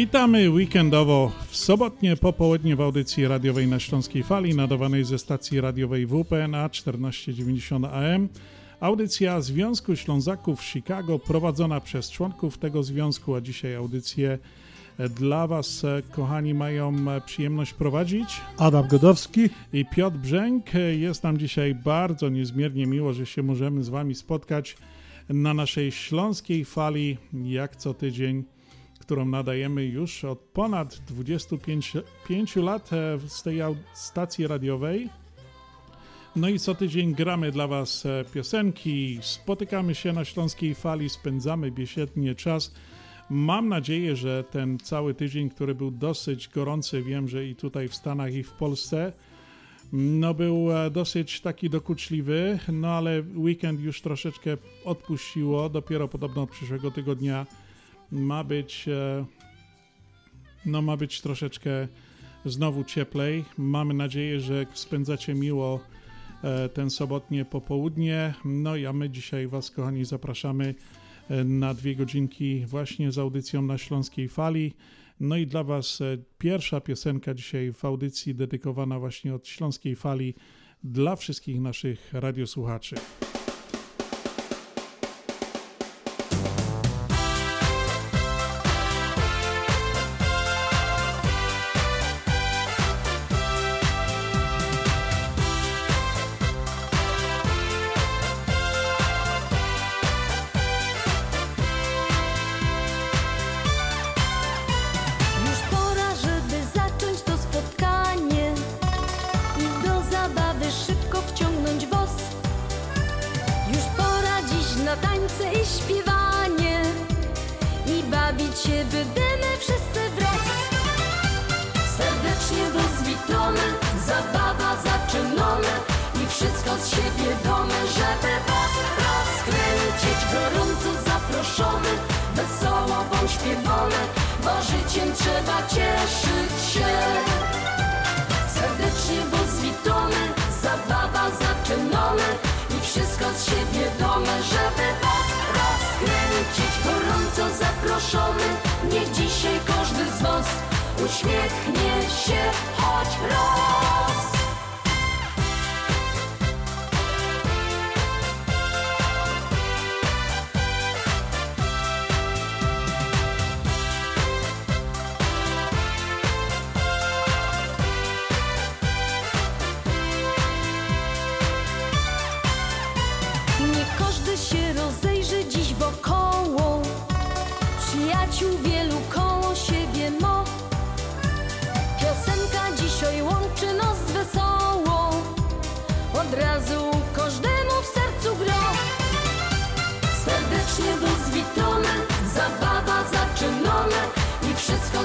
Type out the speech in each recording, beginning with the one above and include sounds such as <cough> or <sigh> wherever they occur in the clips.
Witamy weekendowo w sobotnie popołudnie w audycji radiowej na Śląskiej Fali, nadawanej ze stacji radiowej WPNA 1490 AM. Audycja Związku Ślązaków Chicago, prowadzona przez członków tego związku, a dzisiaj audycję dla Was, kochani, mają przyjemność prowadzić Adam Godowski i Piotr Brzęk. Jest nam dzisiaj bardzo niezmiernie miło, że się możemy z Wami spotkać na naszej śląskiej fali, jak co tydzień którą nadajemy już od ponad 25 5 lat e, z tej stacji radiowej. No i co tydzień gramy dla Was e, piosenki, spotykamy się na Śląskiej Fali, spędzamy biesiednie czas. Mam nadzieję, że ten cały tydzień, który był dosyć gorący, wiem, że i tutaj w Stanach i w Polsce, no był e, dosyć taki dokuczliwy, no ale weekend już troszeczkę odpuściło, dopiero podobno od przyszłego tygodnia ma być e, no ma być troszeczkę znowu cieplej. Mamy nadzieję, że spędzacie miło e, ten sobotnie popołudnie. No i a my dzisiaj Was, kochani, zapraszamy e, na dwie godzinki właśnie z audycją na Śląskiej Fali. No i dla Was pierwsza piosenka dzisiaj w audycji dedykowana właśnie od Śląskiej Fali dla wszystkich naszych radiosłuchaczy.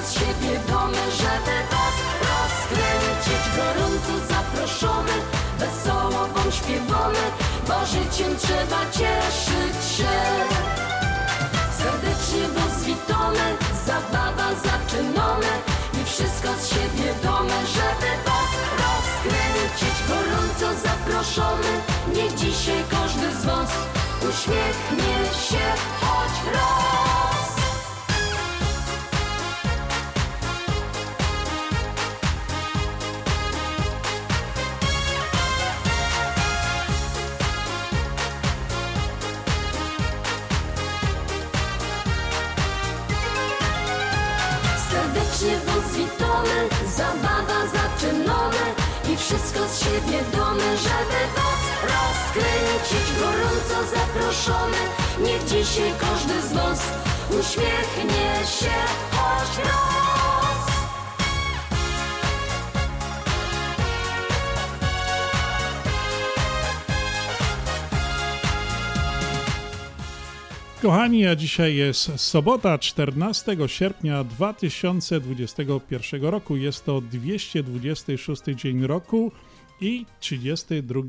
z siebie domy, żeby was rozkręcić. Gorąco zaproszony, wesoło wam śpiewamy, bo życiem trzeba cieszyć się. Serdecznie was witamy, zabawa zaczynamy i wszystko z siebie domy, żeby was rozkręcić. Gorąco zaproszony, nie dzisiaj każdy z was uśmiechnie się choć raz. zabawa zaczynone i wszystko z siebie domy, żeby was rozkręcić. Gorąco zaproszony, niech dzisiaj każdy z was uśmiechnie się choć raz. Kochani, a dzisiaj jest sobota 14 sierpnia 2021 roku. Jest to 226 dzień roku i 32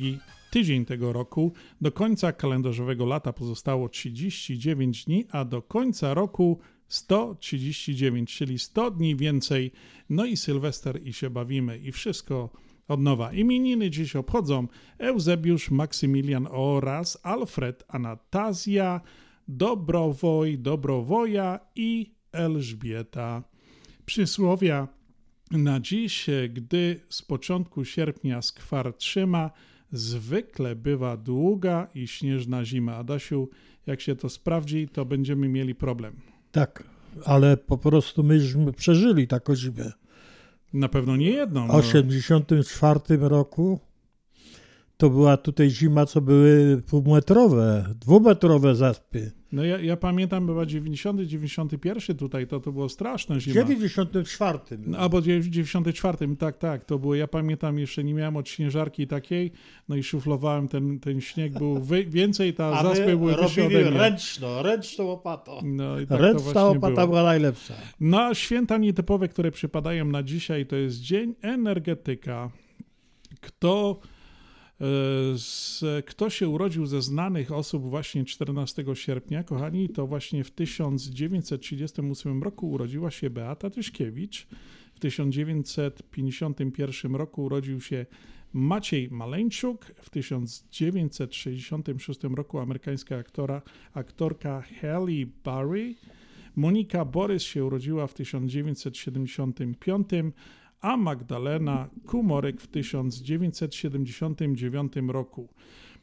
tydzień tego roku. Do końca kalendarzowego lata pozostało 39 dni, a do końca roku 139, czyli 100 dni więcej. No i Sylwester i się bawimy i wszystko od nowa. Imieniny dziś obchodzą Eusebiusz, Maksymilian oraz Alfred, Anastazja, Dobrowoj, Dobrowoja i Elżbieta. Przysłowia na dziś, gdy z początku sierpnia skwar trzyma, zwykle bywa długa i śnieżna zima. Adasiu, jak się to sprawdzi, to będziemy mieli problem. Tak, ale po prostu myśmy przeżyli taką zimę. Na pewno nie jedną. W 1984 roku to była tutaj zima, co były półmetrowe, dwumetrowe zaspy. No ja, ja pamiętam, chyba 90, 91 tutaj, to, to było straszne zima. W 94. No, albo w 94, tak, tak, to było, ja pamiętam, jeszcze nie miałem od śnieżarki takiej, no i szuflowałem ten, ten śnieg, był <laughs> wy, więcej, ta A zaspy były robili mnie. ręczną, łopatą. No, i tak Ręczna łopata było. była najlepsza. No, święta nietypowe, które przypadają na dzisiaj, to jest Dzień Energetyka. Kto, kto się urodził ze znanych osób właśnie 14 sierpnia, kochani, to właśnie w 1938 roku urodziła się Beata Tyszkiewicz. W 1951 roku urodził się Maciej Maleńczuk. W 1966 roku amerykańska aktora, aktorka Halle Berry. Monika Borys się urodziła w 1975, a Magdalena Kumorek w 1979 roku.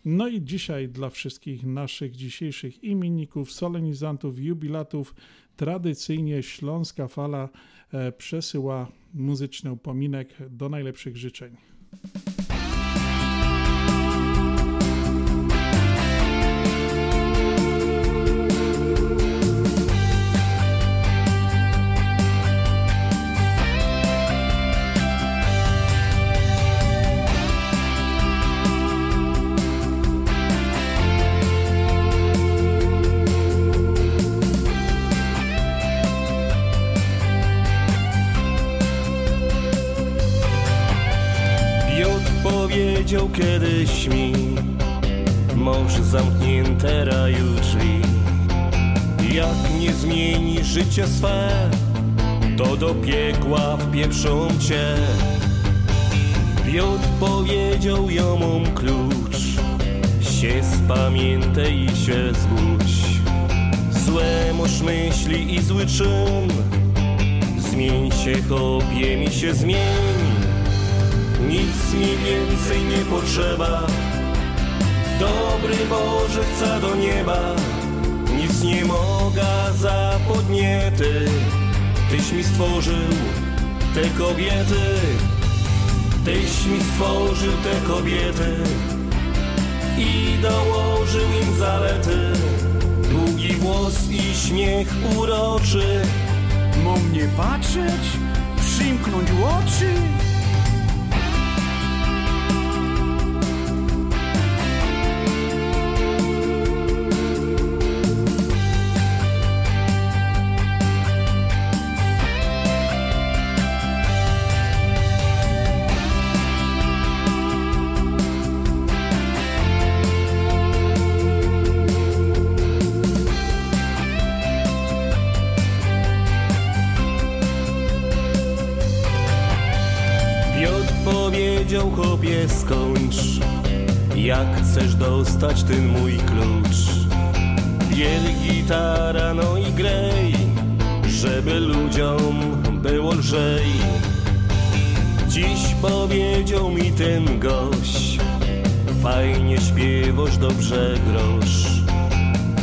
No i dzisiaj dla wszystkich naszych dzisiejszych imienników, solenizantów, jubilatów, tradycyjnie Śląska Fala e, przesyła muzyczny upominek do najlepszych życzeń. Kiedyś mi Może zamknięte raju drzwi. Jak nie zmieni życie swe To do piekła wpieprzą cię. Piotr powiedział mam klucz Się spamiętaj i się zbudź. Złe masz myśli i zły czyn Zmień się, chłopie, mi się zmień nic mi więcej nie potrzeba. Dobry Boże chce do nieba. Nic nie moga za podniety. Tyś mi stworzył te kobiety. Tyś mi stworzył te kobiety. I dołożył im zalety. Długi włos i śmiech uroczy. Mam nie patrzeć, przymknąć oczy. Chcesz dostać ten mój klucz. Biel gitara no i grej Żeby ludziom było lżej. Dziś powiedział mi ten gość Fajnie śpiewasz, dobrze grosz.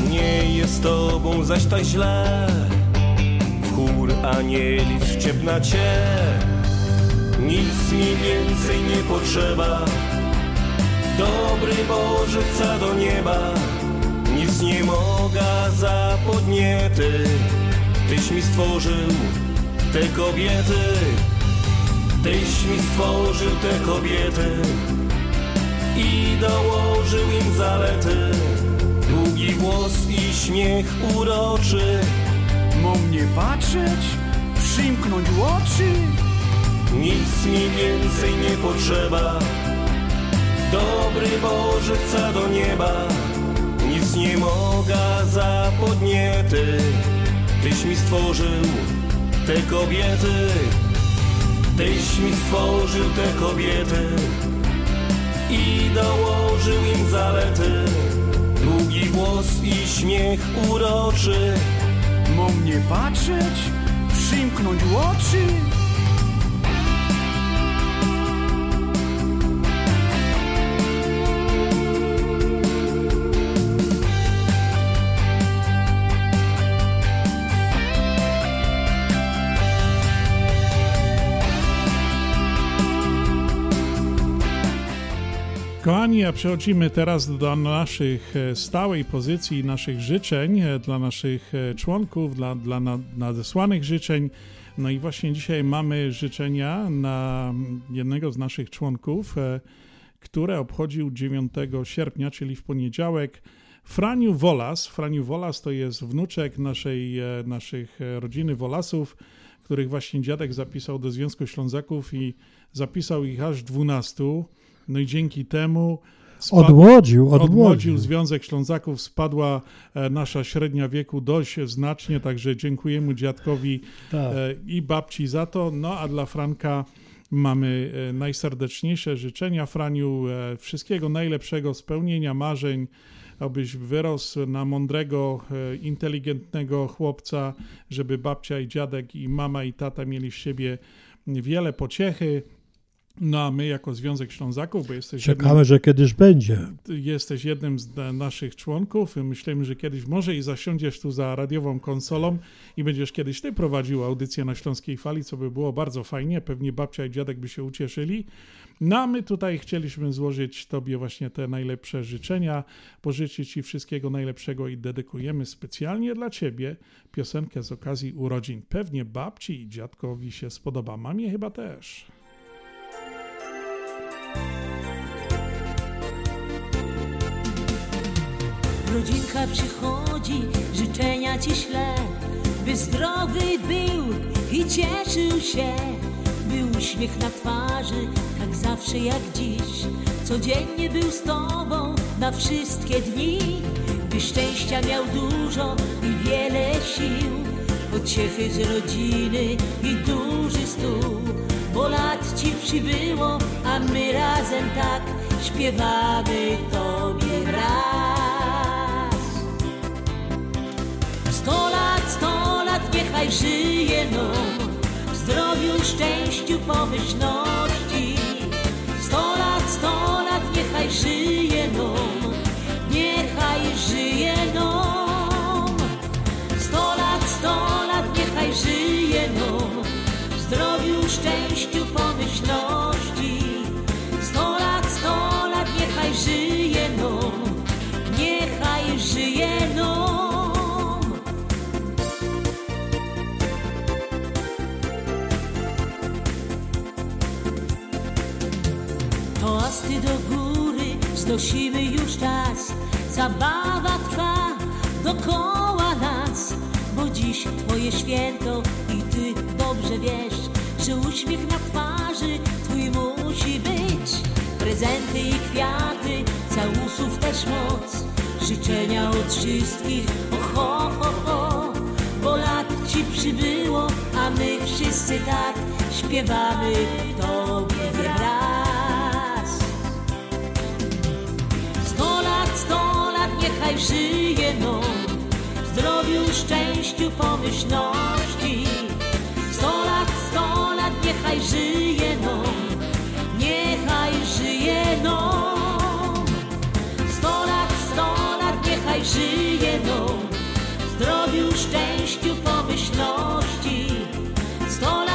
Nie jest tobą zaś tak źle W chór anielic wciepna cię nic mi więcej nie potrzeba Dobry Boże do nieba. Nic nie moga za podniety. Tyś mi stworzył te kobiety. Tyś mi stworzył te kobiety. I dołożył im zalety. Długi włos i śmiech uroczy. Mo mnie patrzeć, przymknąć oczy. Nic mi więcej nie potrzeba Dobry Boże chce do nieba. Nic nie mogę za podniety. Tyś mi stworzył te kobiety. Tyś mi stworzył te kobiety. I dołożył im zalety. Długi włos i śmiech uroczy. Mo mnie patrzeć, przymknąć oczy Kochani, a przechodzimy teraz do naszych e, stałej pozycji, naszych życzeń e, dla naszych e, członków, dla, dla nadesłanych życzeń. No i właśnie dzisiaj mamy życzenia na jednego z naszych członków, które obchodził 9 sierpnia, czyli w poniedziałek. Franiu Wolas. Franiu Wolas to jest wnuczek naszej, naszych rodziny Wolasów, których właśnie dziadek zapisał do Związku Ślązaków i zapisał ich aż 12. No i dzięki temu spadł, odmłodził. odmłodził Związek Ślązaków, spadła e, nasza średnia wieku dość znacznie, także dziękujemy dziadkowi tak. E, i babci za to. No a dla Franka mamy e, najserdeczniejsze życzenia Franiu, wszystkiego najlepszego, spełnienia marzeń, abyś wyrósł na mądrego, inteligentnego chłopca, żeby babcia i dziadek i mama i tata mieli z siebie wiele pociechy, no a my jako Związek Ślązaków, bo jesteś Czekamy, jednym, że kiedyś będzie. Jesteś jednym z naszych członków. Myślimy, że kiedyś może i zasiądziesz tu za radiową konsolą i będziesz kiedyś ty prowadził audycję na Śląskiej Fali, co by było bardzo fajnie. Pewnie babcia i dziadek by się ucieszyli. No a my tutaj chcieliśmy złożyć Tobie właśnie te najlepsze życzenia, pożyczyć Ci wszystkiego najlepszego i dedykujemy specjalnie dla Ciebie piosenkę z okazji urodzin. Pewnie babci i dziadkowi się spodoba, mamie chyba też. Rodzinka przychodzi, życzenia ci śle, by zdrowy był i cieszył się, by uśmiech na twarzy, tak zawsze jak dziś, codziennie był z tobą na wszystkie dni, by szczęścia miał dużo i wiele sił, pociechy z rodziny i duży stół, bo lat ci przybyło, a my razem tak śpiewamy tobie raz. Sto lat, sto lat niechaj żyje nam W zdrowiu, szczęściu, pomyślności Sto lat, sto lat niechaj żyje Toasty do góry znosimy już czas. Zabawa trwa dokoła nas Bo dziś twoje święto i ty dobrze wiesz Że uśmiech na twarzy twój musi być. Prezenty i kwiaty, całusów też moc. Życzenia od wszystkich, o ho, ho, Bo lat ci przybyło, a my wszyscy tak Śpiewamy. Tobie wybrak niechaj żyje no. Zdrowiu, szczęściu, pomyślności. Sto lat, sto lat niechaj żyje no. Niechaj żyje no. Sto lat, sto lat niechaj żyje no. Zdrowiu, szczęściu, pomyślności. Sto lat,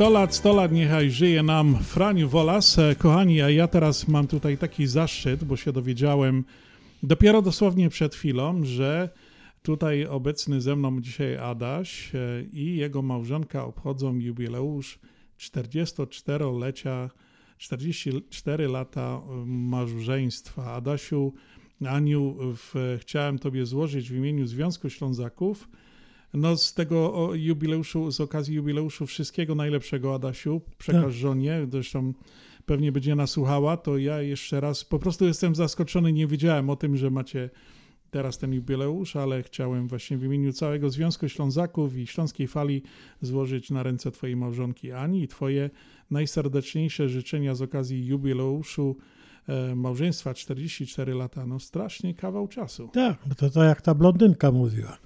100 lat, 100 lat niechaj żyje nam Franiu Wolas. E, kochani, a ja teraz mam tutaj taki zaszczyt, bo się dowiedziałem dopiero dosłownie przed chwilą, że tutaj obecny ze mną dzisiaj Adaś e, i jego małżonka obchodzą jubileusz 44-lecia, 44 lata e, małżeństwa. Adasiu, Aniu, w, chciałem Tobie złożyć w imieniu Związku Ślązaków no z tego jubileuszu, z okazji jubileuszu wszystkiego najlepszego Adasiu, przekaż tak. żonie, zresztą pewnie będzie nasłuchała, to ja jeszcze raz, po prostu jestem zaskoczony, nie wiedziałem o tym, że macie teraz ten jubileusz, ale chciałem właśnie w imieniu całego Związku Ślązaków i Śląskiej Fali złożyć na ręce Twojej małżonki Ani i Twoje najserdeczniejsze życzenia z okazji jubileuszu e, małżeństwa 44 lata. No strasznie kawał czasu. Tak, to tak jak ta blondynka mówiła.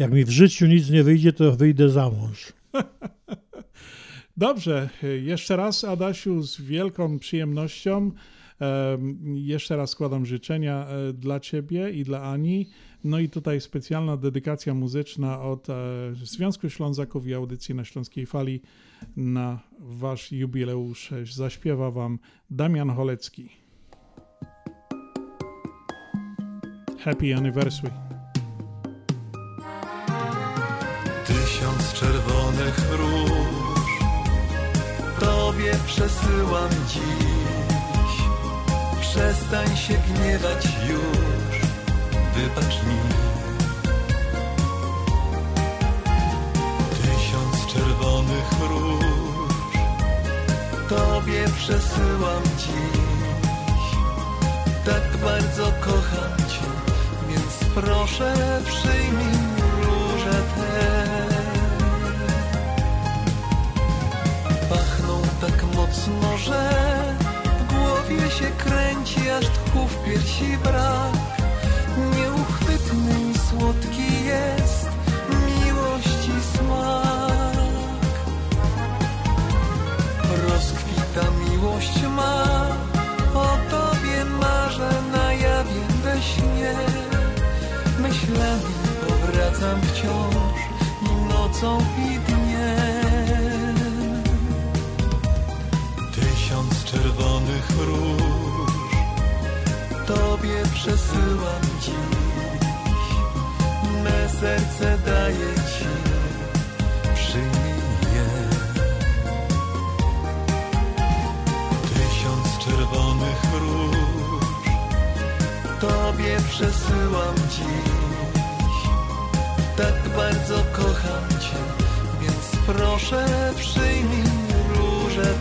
Jak mi w życiu nic nie wyjdzie, to wyjdę za mąż. <laughs> Dobrze, jeszcze raz Adasiu z wielką przyjemnością. Jeszcze raz składam życzenia e, dla Ciebie i dla Ani. No i tutaj specjalna dedykacja muzyczna od e, Związku Ślązaków i Audycji na Śląskiej Fali na Wasz jubileusz. Zaśpiewa Wam Damian Holecki. Happy anniversary. Tysiąc czerwonych róż. Tobie przesyłam dziś. Przestań się gniewać już. Wybacz mi. Tysiąc czerwonych róż. Tobie przesyłam dziś. Tak bardzo kocham Cię Więc proszę przyjmij róże tak mocno, że w głowie się kręci, aż tchu w piersi brak. Nieuchwytny i słodki jest miłości smak. Rozkwita miłość ma, o tobie marzę na jawie we śnie. Myślami powracam wciąż i nocą i. czerwonych róż. Tobie przesyłam dziś. Me serce daję Ci Przyjmij je. Tysiąc czerwonych róż. Tobie przesyłam dziś. Tak bardzo kocham Cię Więc proszę przyjmij róże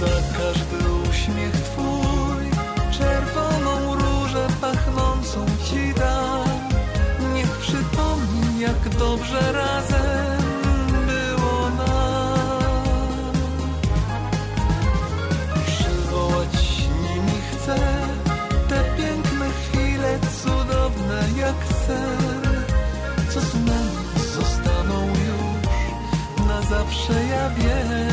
za każdy uśmiech Twój. Czerwoną różę pachnącą Ci dam. Niech przypomni jak dobrze razem było nam. Przywołać nimi chcę Te piękne chwile cudowne jak sen. Co z nami zostaną już? Na zawsze ja wiem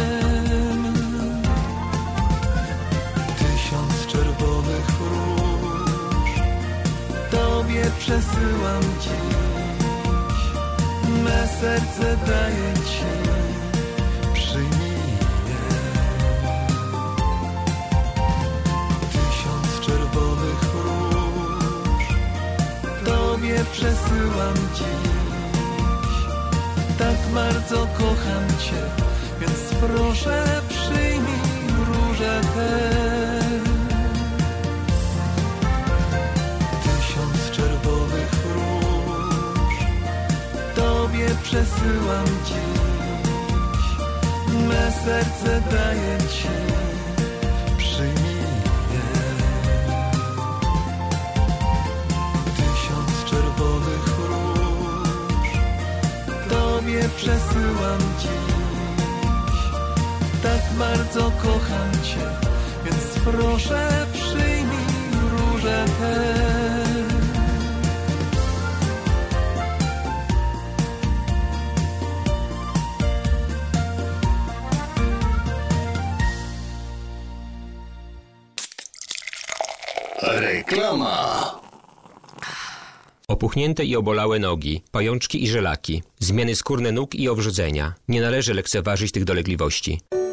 przesyłam dziś. Me serce daję Ci Przyjmij je. Tysiąc czerwonych róż Tobie przesyłam dziś. Tak bardzo kocham Cię Więc proszę przyjmij róże te przesyłam dziś Me serce daję Ci Przyjmij je. Tysiąc czerwonych róż. Tobie przesyłam dziś. Tak bardzo kocham Cię Więc proszę przyjmij róże Reklama. Opuchnięte i obolałe nogi, pajączki i żelaki, zmiany skórne nóg i owrzodzenia. Nie należy lekceważyć tych dolegliwości.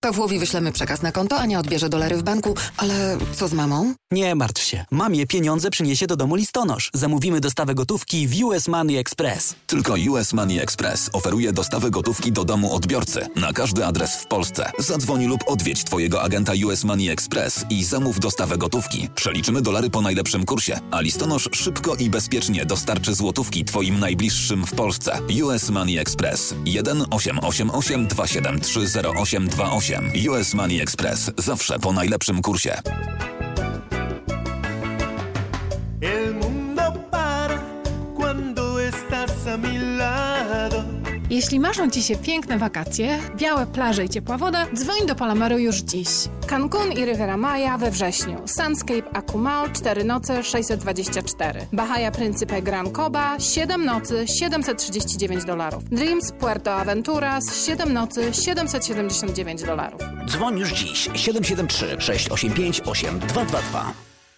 Pawłowi wyślemy przekaz na konto, Ania odbierze dolary w banku, ale co z mamą? Nie martw się. Mamie pieniądze przyniesie do domu listonosz. Zamówimy dostawę gotówki w US Money Express. Tylko US Money Express oferuje dostawę gotówki do domu odbiorcy na każdy adres w Polsce. Zadzwoni lub odwiedź Twojego agenta US Money Express i zamów dostawę gotówki. Przeliczymy dolary po najlepszym kursie, a listonosz szybko i bezpiecznie dostarczy złotówki Twoim najbliższym w Polsce. US Money Express 1 888 273 0828 US Money Express. Zawsze po najlepszym kursie. Jeśli marzą Ci się piękne wakacje, białe plaże i ciepła woda, dzwoń do Palomaru już dziś. Cancun i Riviera Maya we wrześniu. Sunscape Akumal 4 noce 624. Bahia Principe Gran Coba 7 nocy 739 dolarów. Dreams Puerto Aventuras 7 nocy 779 dolarów. Dzwoń już dziś 773 685 8222.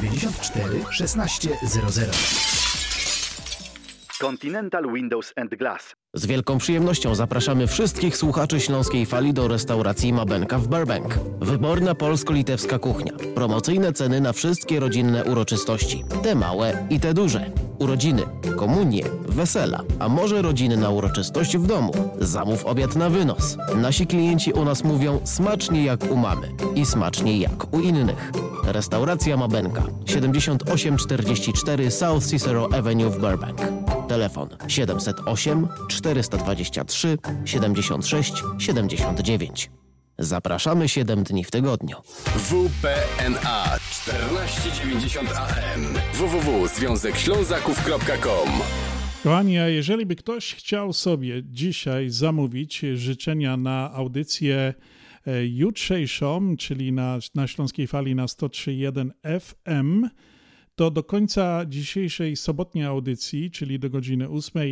794 1600. Continental Windows and Glass. Z wielką przyjemnością zapraszamy wszystkich słuchaczy Śląskiej Fali do restauracji Mabenka w Burbank. Wyborna polsko-litewska kuchnia. Promocyjne ceny na wszystkie rodzinne uroczystości. Te małe i te duże. Urodziny, komunie, wesela, a może rodziny na uroczystość w domu. Zamów obiad na wynos. Nasi klienci u nas mówią smacznie jak u mamy i smacznie jak u innych. Restauracja Mabenka 7844 South Cicero Avenue w Burbank. Telefon 708 423 76 79. Zapraszamy 7 dni w tygodniu. WPNA 1490 AM www.związekślązaków.com Kochani, a jeżeli by ktoś chciał sobie dzisiaj zamówić życzenia na audycję jutrzejszą, czyli na, na Śląskiej Fali na 103.1 FM, to do końca dzisiejszej sobotniej audycji, czyli do godziny 8,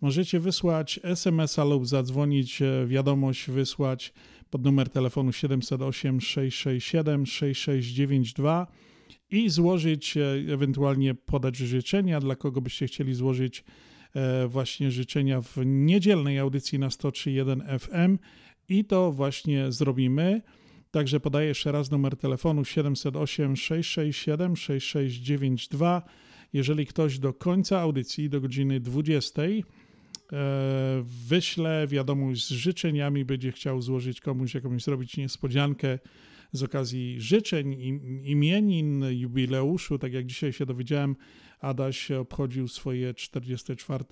możecie wysłać SMS-a lub zadzwonić, e, wiadomość wysłać pod numer telefonu 708 667 6692 i złożyć, e, ewentualnie podać życzenia, dla kogo byście chcieli złożyć e, właśnie życzenia w niedzielnej audycji na 103.1 FM i to właśnie zrobimy. Także podaję jeszcze raz numer telefonu 708 667 6692. Jeżeli ktoś do końca audycji, do godziny 20, e, wyśle wiadomość z życzeniami, będzie chciał złożyć komuś jakąś zrobić niespodziankę z okazji życzeń, imienin, jubileuszu, tak jak dzisiaj się dowiedziałem, Adaś obchodził swoje 44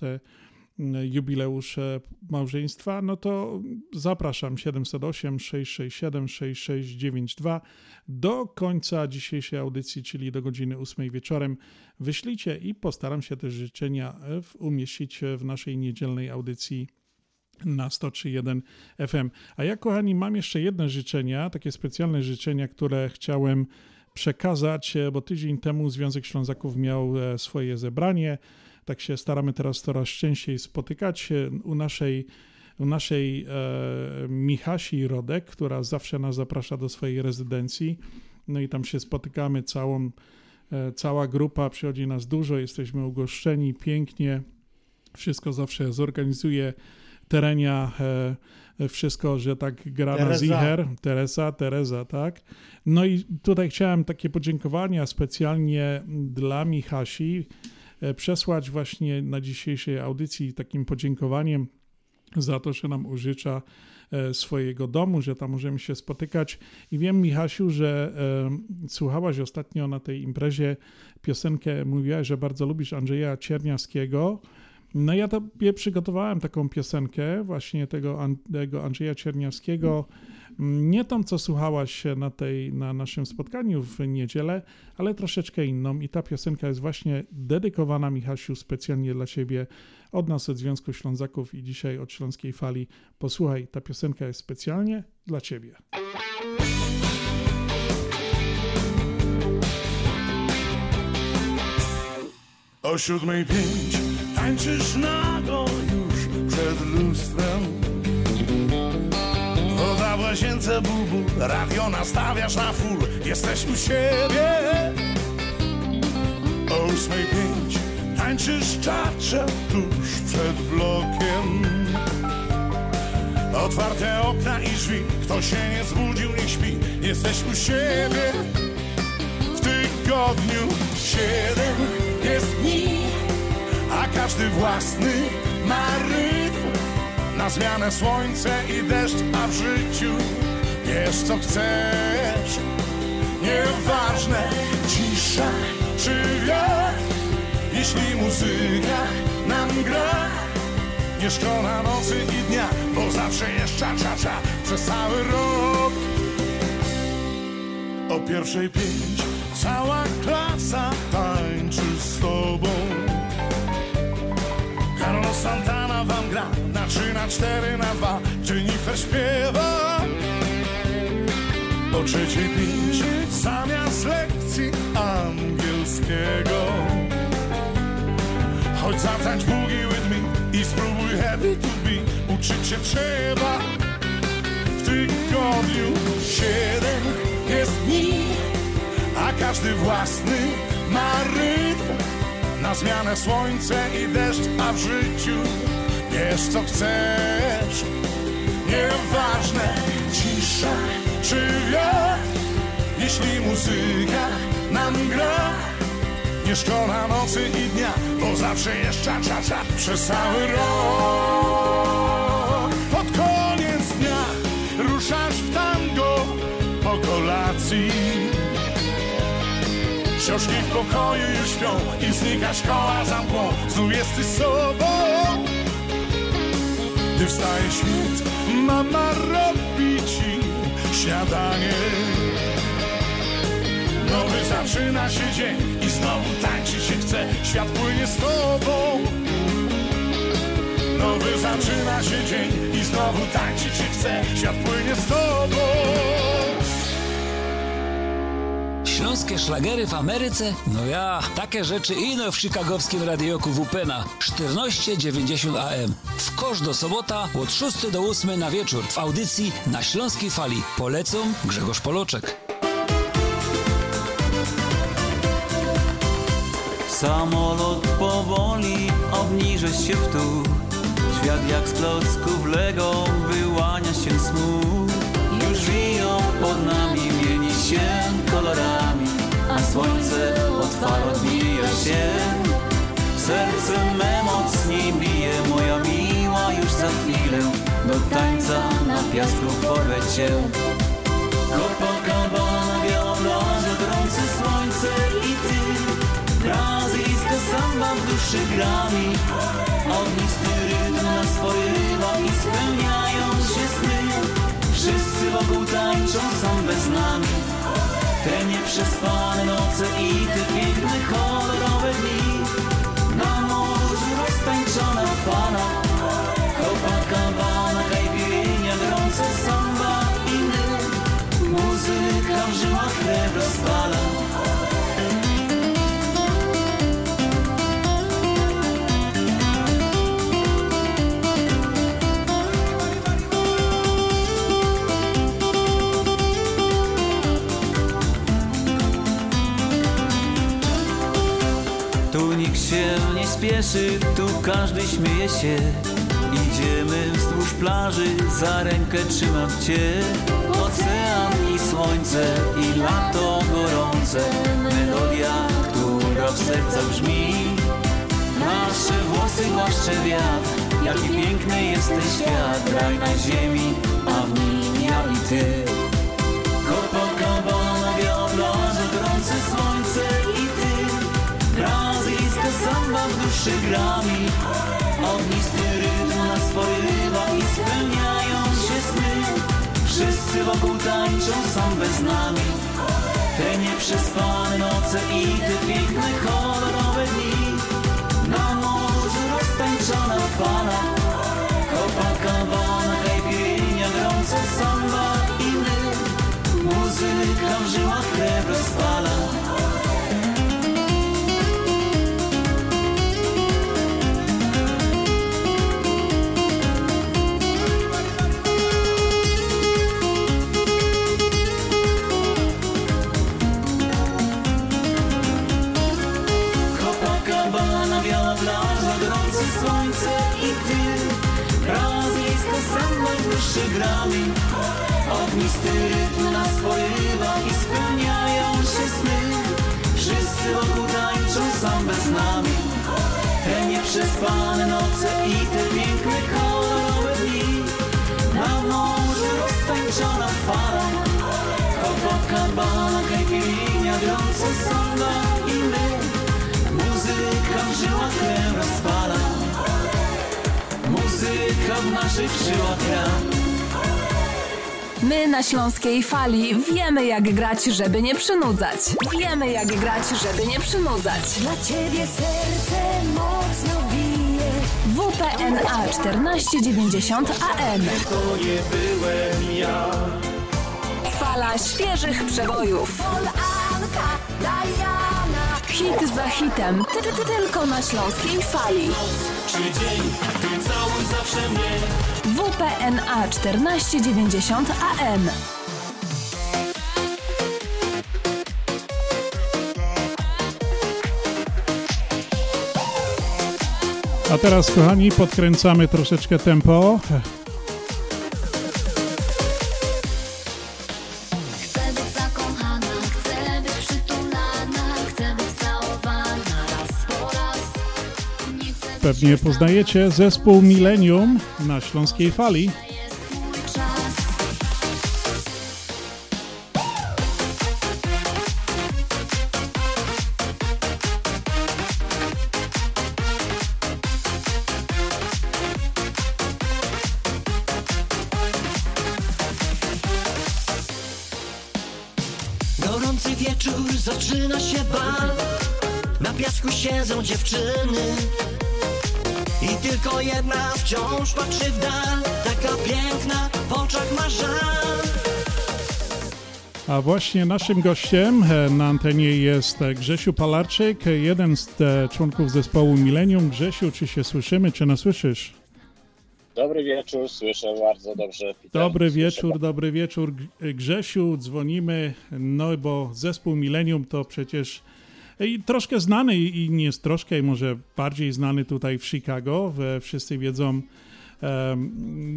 jubileusze małżeństwa, no to zapraszam 708 667 6692 do końca dzisiejszej audycji, czyli do godziny 8 wieczorem. Wyślijcie i postaram się te życzenia umieścić w naszej niedzielnej audycji na 103.1 FM. A ja, kochani, mam jeszcze jedne życzenia, takie specjalne życzenia, które chciałem przekazać, bo tydzień temu Związek Ślązaków miał e, swoje zebranie tak się staramy teraz coraz częściej spotykać u naszej, u naszej e, Michasi Rodek, która zawsze nas zaprasza do swojej rezydencji. No i tam się spotykamy całą, e, cała grupa, przychodzi nas dużo, jesteśmy ugoszczeni pięknie. Wszystko zawsze zorganizuje terenia, e, wszystko, że tak gra Teresa. na Zicher. Teresa, Teresa, tak. No i tutaj chciałem takie podziękowania specjalnie dla Michasi, przesłać właśnie na dzisiejszej audycji takim podziękowaniem za to, że nam użycza e, swojego domu, że tam możemy się spotykać. I wiem, Michasiu, że e, słuchałaś ostatnio na tej imprezie piosenkę, mówiłaś, że bardzo lubisz Andrzeja Czerniawskiego. No ja tobie przygotowałem taką piosenkę właśnie tego, tego Andrzeja Czerniawskiego, nie tą, co słuchałaś na, tej, na naszym spotkaniu w niedzielę, ale troszeczkę inną i ta piosenka jest właśnie dedykowana Michasiu specjalnie dla ciebie od nas, od Związku Ślązaków i dzisiaj od Śląskiej Fali. Posłuchaj, ta piosenka jest specjalnie dla ciebie. O siódmej pięć tańczysz nago już przed lustrem Bubu, radio nastawiasz na full. Jesteś u siebie. O ósmej pięć. Tańczysz czacze tuż przed blokiem. Otwarte okna i drzwi, kto się nie zbudził, nie śpi. Jesteś u siebie. W tygodniu siedem jest dni A każdy własny ma rytm. Na zmianę słońce i deszcz, a w życiu Wiesz co chcesz? Nieważne cisza czy wiatr. Jeśli muzyka nam gra Nie szkoda nocy i dnia Bo zawsze jest cza-cza-cza Przez cały rok. O pierwszej pięć Cała klasa tańczy z tobą. Carlos Santana wam gra Na trzy, na cztery, na dwa Jennifer śpiewa O trzeciej pięć. Zamiast lekcji angielskiego. Chodź zatańcz boogie with me I spróbuj happy to be. Uczyć się trzeba. W tygodniu siedem jest dni a każdy własny ma rytm. Na zmianę słońce i deszcz, a w życiu wiesz co chcesz. Nieważne cisza czy wiatr Jeśli muzyka nam gra Nie szkoda nocy i dnia, bo zawsze jest cza-cza-cza Przez cały rok. Pod koniec dnia ruszasz w tango po kolacji. Książki w pokoju już śpią i znika szkoła za mgłą. Znów jesteś sobą. Gdy wstaje świt, mama robi ci śniadanie. Nowy zaczyna się dzień i znowu tańczy się chce. Świat płynie z tobą. Nowy zaczyna się dzień i znowu tańczy się chce. Świat płynie z tobą Śląskie szlagery w Ameryce? No ja, takie rzeczy ino w chicagowskim radioku WP na 1490 AM. W kosz do sobota od 6 do 8 na wieczór w audycji na Śląskiej Fali. Polecą Grzegorz Poloczek. Samolot powoli obniży się w dół Świat jak z klocków Lego wyłania się smut Już wiją pod nami, mieni się słońce od far odbija się. Serce me mocniej bije, moja miła już za chwilę Do tańca na piasku porwę cię Copacabana, biała plaża, gorące słońce i ty. Brazylijska samba w duszy grami. Ognisty rytm nas porywa i spełniają się sny. Wszyscy wokół tańczą sambę z nami Te nieprzespane noce i te piękne kolorowe dni tu każdy śmieje się. Idziemy wzdłuż plaży, za rękę trzymam cię. Ocean i słońce i lato gorące. Melodia, która w sercach brzmi. Nasze włosy głaszcze wiatr Jaki piękny jesteś świat, raj na ziemi, a w nim ja i ty. Samba w duszy grami, ognisty rytm nas porywa i spełniają się sny. Wszyscy wokół tańczą sambę z nami. Te nieprzespane noce i te piękne, kolorowe dni. Na morzu roztańczona fala. Copacabana, caipirinha, gorące samba i my. Muzyka w żyłach krew grami. Ognisty rytm nas porywa i spełniają się sny. Wszyscy wokół tańczą sambę z nami. Te nieprzespane noce i te piękne kolorowe dni. Na morzu roztańczona fala. Copacabana, caipirinha, gorące samba i my. Muzyka w żyłach krew rozpala. Muzyka w naszych żyłach gra My na Śląskiej Fali wiemy jak grać, żeby nie przynudzać. Wiemy jak grać, żeby nie przynudzać. Dla ciebie serce mocno bije. WPNA 1490 AM. To nie byłem ja Fala świeżych przebojów. Anka, Diana. Hit za hitem. Ty, ty, ty, tylko na Śląskiej Fali. Czy dzień, zawsze mnie WPNA 1490 AM. A teraz, kochani, podkręcamy troszeczkę tempo. Pewnie poznajecie zespół Millennium na Śląskiej Fali. A właśnie naszym gościem e, na antenie jest e, Grzesiu Palarczyk, e, jeden z członków zespołu Millennium. Grzesiu, czy się słyszymy, czy nas słyszysz? Dobry wieczór, słyszę bardzo dobrze. Peter. Dobry Słyszę wieczór, dobry wieczór. Grzesiu, dzwonimy, no bo zespół Millennium to przecież troszkę znany i nie jest troszkę, może bardziej znany tutaj w Chicago. We- Wszyscy wiedzą,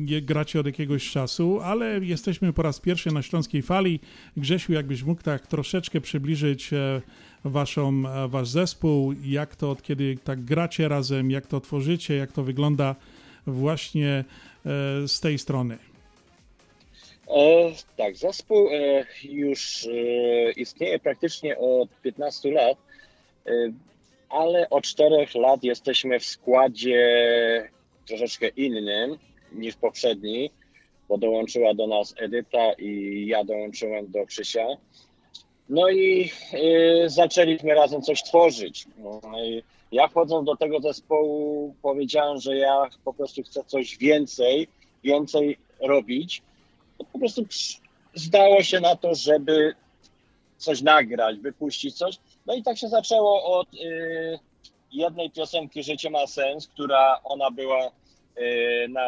je- gracie od jakiegoś czasu, ale jesteśmy po raz pierwszy na Śląskiej Fali. Grzesiu, jakbyś mógł tak troszeczkę przybliżyć e, waszą, e, wasz zespół, jak to od kiedy tak gracie razem, jak to tworzycie, jak to wygląda właśnie e, z tej strony. E, tak, zespół e, już e, istnieje praktycznie od 15 lat, e, ale od 4 lat jesteśmy w składzie troszeczkę innym niż poprzedni, bo dołączyła do nas Edyta i ja dołączyłem do Krzysia. No i e, zaczęliśmy razem coś tworzyć. No ja wchodząc do tego zespołu powiedziałem, że ja po prostu chcę coś więcej, więcej robić to po prostu zdało się na to, żeby coś nagrać, wypuścić coś. No i tak się zaczęło od y, jednej piosenki Życie ma sens, która ona była y, na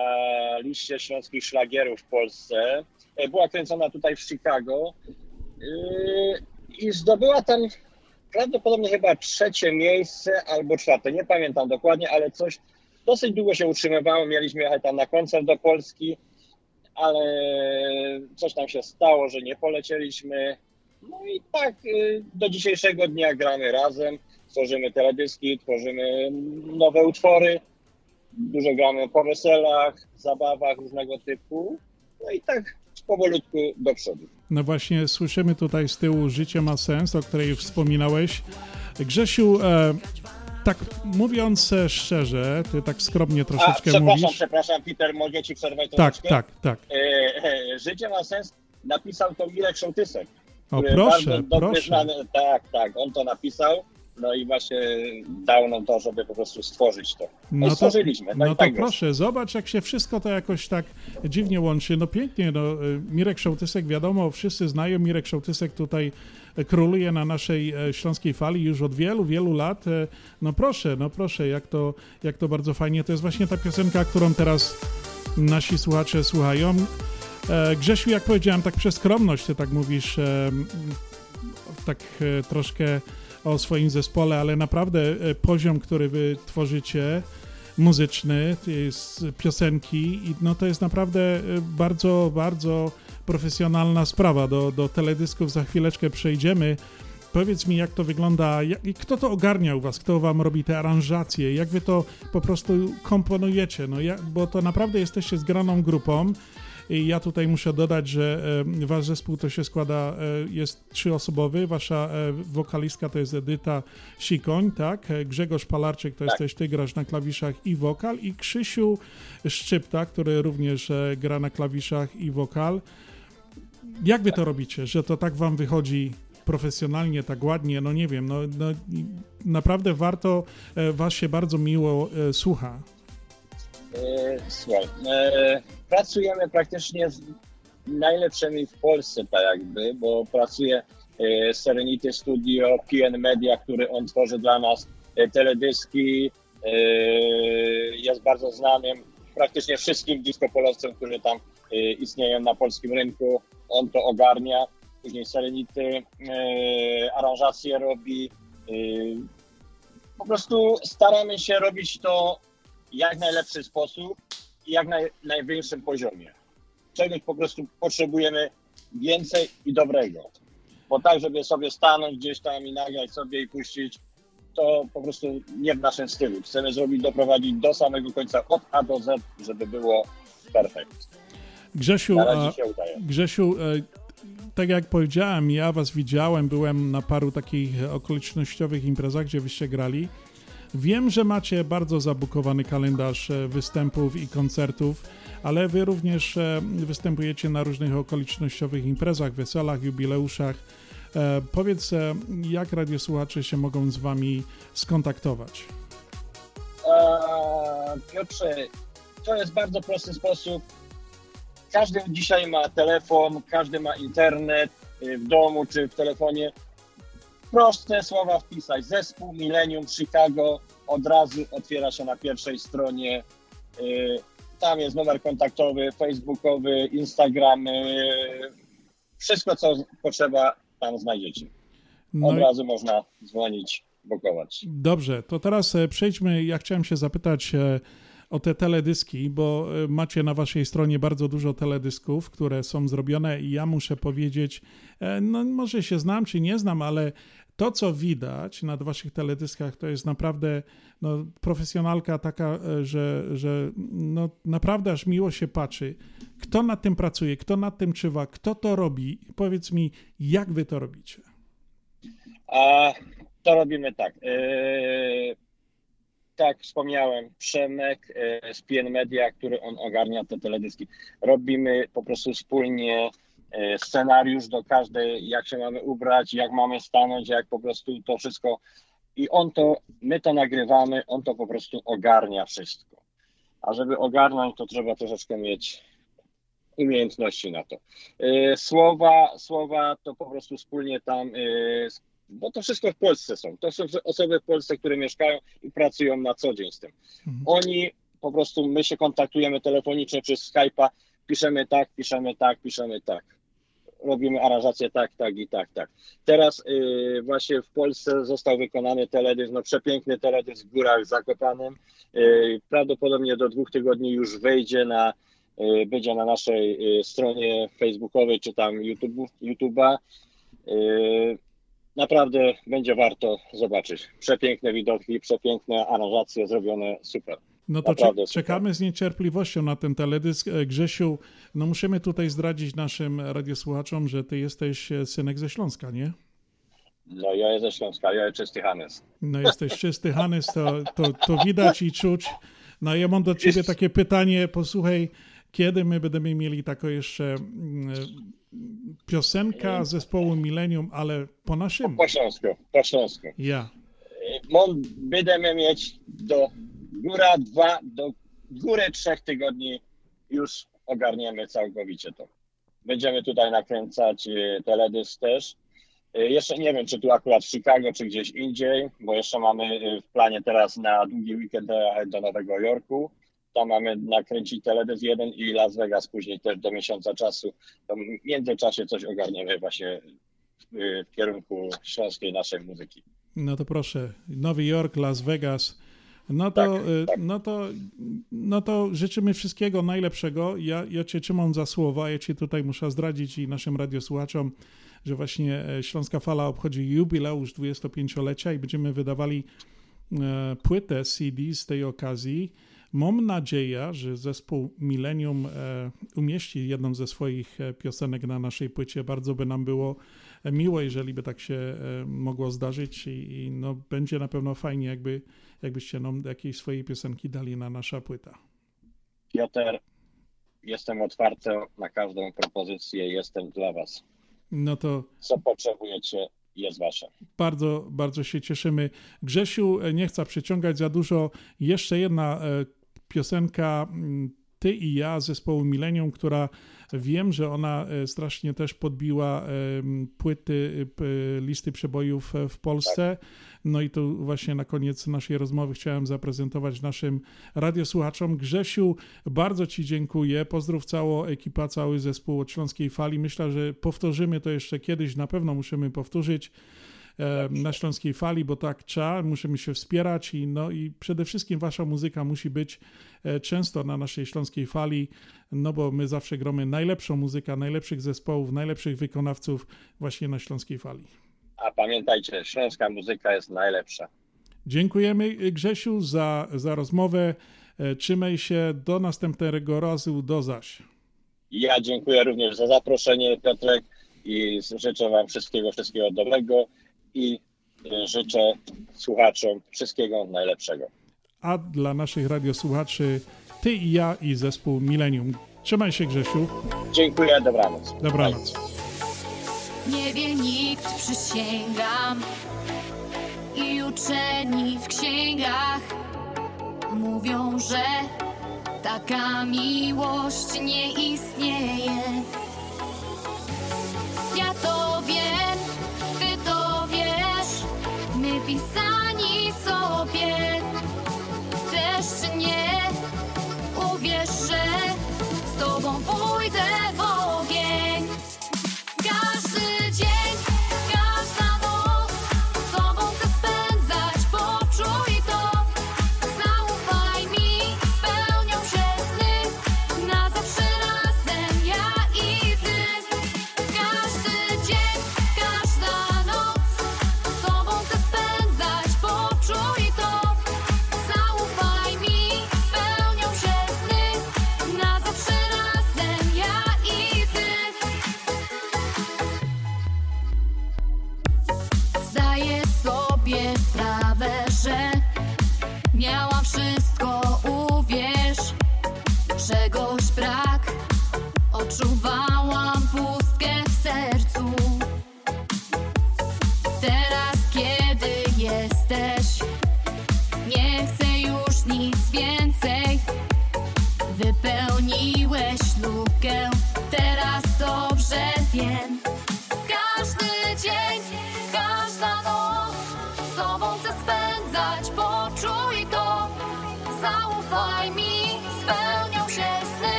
liście śląskich szlagierów w Polsce. Y, Była kręcona tutaj w Chicago y, i zdobyła tam prawdopodobnie chyba trzecie miejsce albo czwarte, nie pamiętam dokładnie, ale coś dosyć długo się utrzymywało. Mieliśmy jechać tam na koncert do Polski ale coś tam się stało, że nie polecieliśmy. No i tak do dzisiejszego dnia gramy razem, tworzymy teledyski, tworzymy nowe utwory. dużo gramy po weselach, zabawach różnego typu. No i tak powolutku do przodu. No właśnie, słyszymy tutaj z tyłu Życie ma sens, o której wspominałeś. Grzesiu, e, tak mówiąc szczerze, ty tak skromnie A, troszeczkę przepraszam, mówisz. przepraszam, Peter, mogę ci przerwać Tak, troszeczkę? tak, tak. E, e, Życie ma sens napisał to Mirek Szołtysek. O, proszę, bardzo dobry proszę. Znany, tak, tak, on to napisał. No i właśnie dał nam to, żeby po prostu stworzyć to. No, to, stworzyliśmy. No, no i to wyszło. proszę, zobacz jak się wszystko to jakoś tak dziwnie łączy. No pięknie, no y, Mirek Szołtysek, wiadomo, wszyscy znają, Mirek Szołtysek tutaj króluje na naszej e, śląskiej fali już od wielu, wielu lat. No proszę, no proszę, jak to, jak to bardzo fajnie. To jest właśnie ta piosenka, którą teraz nasi słuchacze słuchają. Grzesiu, jak powiedziałem, tak przez skromność, ty tak mówisz, tak e, troszkę o swoim zespole, ale naprawdę e, poziom, który wy tworzycie, muzyczny, jest piosenki, no to jest naprawdę e, bardzo, bardzo profesjonalna sprawa. Do, do teledysków za chwileczkę przejdziemy. Powiedz mi, jak to wygląda, kto to ogarnia u was, kto wam robi te aranżacje, jak wy to po prostu komponujecie, no bo to naprawdę jesteście zgraną grupą. I ja tutaj muszę dodać, że wasz zespół to się składa, e, jest trzyosobowy. Wasza e, wokalistka to jest Edyta Sikoń, tak? E, Grzegorz Palarczyk to jesteś ty, grasz na klawiszach i wokal. I Krzysiu Szczypta, który również gra na klawiszach i wokal. Jak wy to robicie, że to tak wam wychodzi profesjonalnie, tak ładnie? No nie wiem, no, no naprawdę warto, was się bardzo miło e, słucha. E, Słuchaj, e, pracujemy praktycznie z najlepszymi w Polsce, tak jakby, bo pracuje e, Serenity Studio, PN Media, który on tworzy dla nas e, teledyski, e, jest bardzo znanym praktycznie wszystkim disco-polowcom, którzy tam istnieją na polskim rynku, on to ogarnia, później Serenity aranżacje robi, po prostu staramy się robić to jak najlepszy sposób jak naj, najwyższym poziomie. Czegoś po prostu potrzebujemy więcej i dobrego. Bo tak, żeby sobie stanąć gdzieś tam i nagrać sobie i puścić, to po prostu nie w naszym stylu. Chcemy zrobić, doprowadzić do samego końca od A do Z, żeby było perfekt. Grzesiu, a. Grzesiu, e, tak jak powiedziałem, ja was widziałem, byłem na paru takich okolicznościowych imprezach, gdzie wyście grali. Wiem, że macie bardzo zabukowany kalendarz e, występów i koncertów, ale wy również e, występujecie na różnych okolicznościowych imprezach, weselach, jubileuszach. E, Powiedz, jak radiosłuchacze się mogą z wami skontaktować? Piotrze, to jest bardzo prosty sposób. Każdy dzisiaj ma telefon, każdy ma internet w domu czy w telefonie. Proste słowa wpisać. Zespół Millennium Chicago od razu otwiera się na pierwszej stronie. Y, Tam jest numer kontaktowy, facebookowy, Instagramy. Wszystko, co potrzeba, tam znajdziecie. No Od i- razu można dzwonić, blokować. Dobrze, to teraz e, przejdźmy. Ja chciałem się zapytać e, o te teledyski, bo e, macie na waszej stronie bardzo dużo teledysków, które są zrobione i ja muszę powiedzieć, no może się znam czy nie znam, ale to, co widać na waszych teledyskach, to jest naprawdę no, profesjonalka taka, e, że, że no, naprawdę aż miło się patrzy. Kto nad tym pracuje, kto nad tym czuwa, kto to robi? Powiedz mi, jak wy to robicie? A to robimy tak. Yy, tak, wspomniałem, Przemek z PN Media, który on ogarnia te teledyski. Robimy po prostu wspólnie scenariusz do każdej, jak się mamy ubrać, jak mamy stanąć, jak po prostu to wszystko. I on to, my to nagrywamy, on to po prostu ogarnia wszystko. A żeby ogarnąć, to trzeba troszeczkę mieć umiejętności na to. Yy, Słowa, słowa to po prostu wspólnie tam, yy, bo to wszystko w Polsce są. To są osoby w Polsce, które mieszkają i pracują na co dzień z tym. Oni po prostu, my się kontaktujemy telefonicznie przez Skype'a, piszemy tak, piszemy tak, piszemy tak. Robimy aranżację tak, tak i tak, tak. Teraz yy, właśnie w Polsce został wykonany teledysk, no przepiękny teledysk w Górach Zakopanem. Yy, prawdopodobnie do dwóch tygodni już wejdzie na, yy, będzie na naszej yy, stronie facebookowej czy tam YouTube, YouTube'a. Yy, naprawdę będzie warto zobaczyć. Przepiękne widoki, przepiękne aranżacje zrobione super. No to Naprawdę czekamy z niecierpliwością na ten teledysk. E, Grzesiu, no musimy tutaj zdradzić naszym radiosłuchaczom, że ty jesteś e, synek ze Śląska, nie? No ja jestem ze Śląska, ja jestem czysty Hannes. No jesteś czysty Hanys, to, to, to widać i czuć. No ja mam do ciebie takie pytanie, posłuchaj, kiedy my będziemy mieli taką jeszcze mm, piosenka zespołu Millennium, ale po naszym. Po śląsku, po śląsku. Ja. Będziemy mieć do góra dwa, do góry trzech tygodni już ogarniemy całkowicie to. Będziemy tutaj nakręcać e, teledysk też. E, Jeszcze nie wiem, czy tu akurat w Chicago, czy gdzieś indziej, bo jeszcze mamy e, w planie teraz na długi weekend do Nowego Jorku. Tam mamy nakręcić teledysk jeden i Las Vegas później też do miesiąca czasu. To w międzyczasie coś ogarniemy właśnie w kierunku śląskiej naszej muzyki. No to proszę, Nowy Jork, Las Vegas. No to, y, No to, no to życzymy wszystkiego najlepszego. Ja, ja Cię trzymam za słowa. Ja Cię tutaj muszę zdradzić i naszym radiosłuchaczom, że właśnie e, Śląska Fala obchodzi jubileusz 25-lecia i będziemy wydawali e, płytę CD z tej okazji. Mam nadzieję, że zespół Millennium e, umieści jedną ze swoich piosenek na naszej płycie. Bardzo by nam było miło, jeżeli by tak się e, mogło zdarzyć i, i no, będzie na pewno fajnie, jakby, jakbyście nam jakieś swojej piosenki dali na nasza płyta. Piotr, jestem otwarty na każdą propozycję, jestem dla Was. No to Co potrzebujecie, jest Wasze. bardzo, bardzo się cieszymy. Grzesiu, e, nie chcę przyciągać za dużo. Jeszcze jedna e, piosenka mm, Ty i ja zespołu Millennium, która wiem, że ona e, strasznie też podbiła em, płyty, e, listy przebojów e, w Polsce. No i tu właśnie na koniec naszej rozmowy chciałem zaprezentować naszym radiosłuchaczom. Grzesiu, bardzo Ci dziękuję. Pozdrów całą ekipa, cały zespół od Śląskiej Fali. Myślę, że powtórzymy to jeszcze kiedyś. Na pewno musimy powtórzyć e, na Śląskiej Fali, bo tak trzeba, musimy się wspierać i, no, i przede wszystkim wasza muzyka musi być e, często na naszej Śląskiej Fali, no bo my zawsze gramy najlepszą muzykę, najlepszych zespołów, najlepszych wykonawców właśnie na Śląskiej Fali. A pamiętajcie, śląska muzyka jest najlepsza. Dziękujemy Grzesiu za, za rozmowę. E, Trzymaj się do następnego razu, do zaś. Ja dziękuję również za zaproszenie, Piotrek, i życzę Wam wszystkiego, wszystkiego dobrego i y, życzę słuchaczom wszystkiego najlepszego. A dla naszych radiosłuchaczy, ty i ja i zespół Millennium. Trzymaj się Grzesiu. Dziękuję, dobranoc. Dobranoc. Nie wie nikt, przysięgam I uczeni w księgach Mówią, że taka miłość nie istnieje Ja to wiem, My pisani sobie. Chcesz czy nie, uwierz, że Z tobą pójdę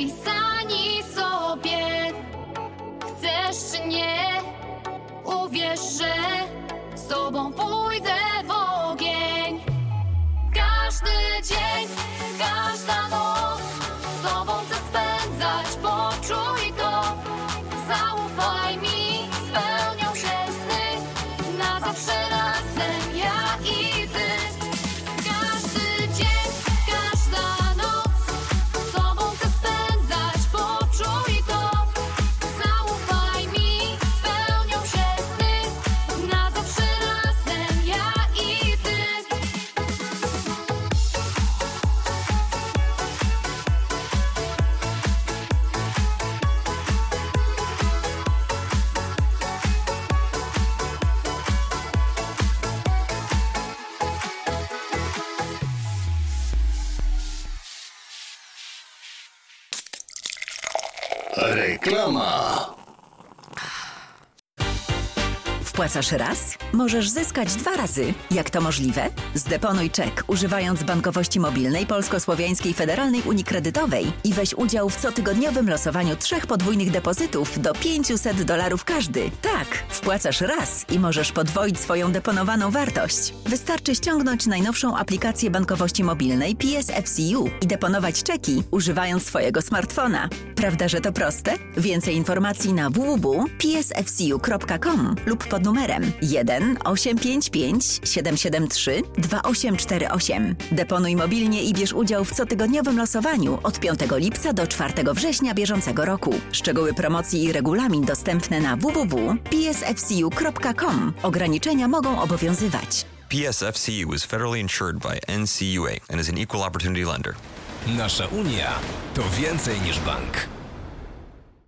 przypisani sobie. Chcesz czy nie, uwierz, że z tobą pójdę w ogień. Każdy dzień, każda noc. Wpłacasz raz? Możesz zyskać dwa razy. Jak to możliwe? Zdeponuj czek, używając bankowości mobilnej Polsko-Słowiańskiej Federalnej Unii Kredytowej i weź udział w cotygodniowym losowaniu trzech podwójnych depozytów do 500 dolarów każdy. Tak, wpłacasz raz i możesz podwoić swoją deponowaną wartość. Wystarczy ściągnąć najnowszą aplikację bankowości mobilnej PSFCU i deponować czeki, używając swojego smartfona. Prawda, że to proste? Więcej informacji na www.psfcu.com lub pod numerem 1 855 773 2848. Deponuj mobilnie i bierz udział w cotygodniowym losowaniu od 5 lipca do 4 września bieżącego roku. Szczegóły promocji i regulamin dostępne na www.psfcu.com. Ograniczenia mogą obowiązywać. PSFCU is federally insured by NCUA and is an equal opportunity lender. Nasza Unia to więcej niż bank.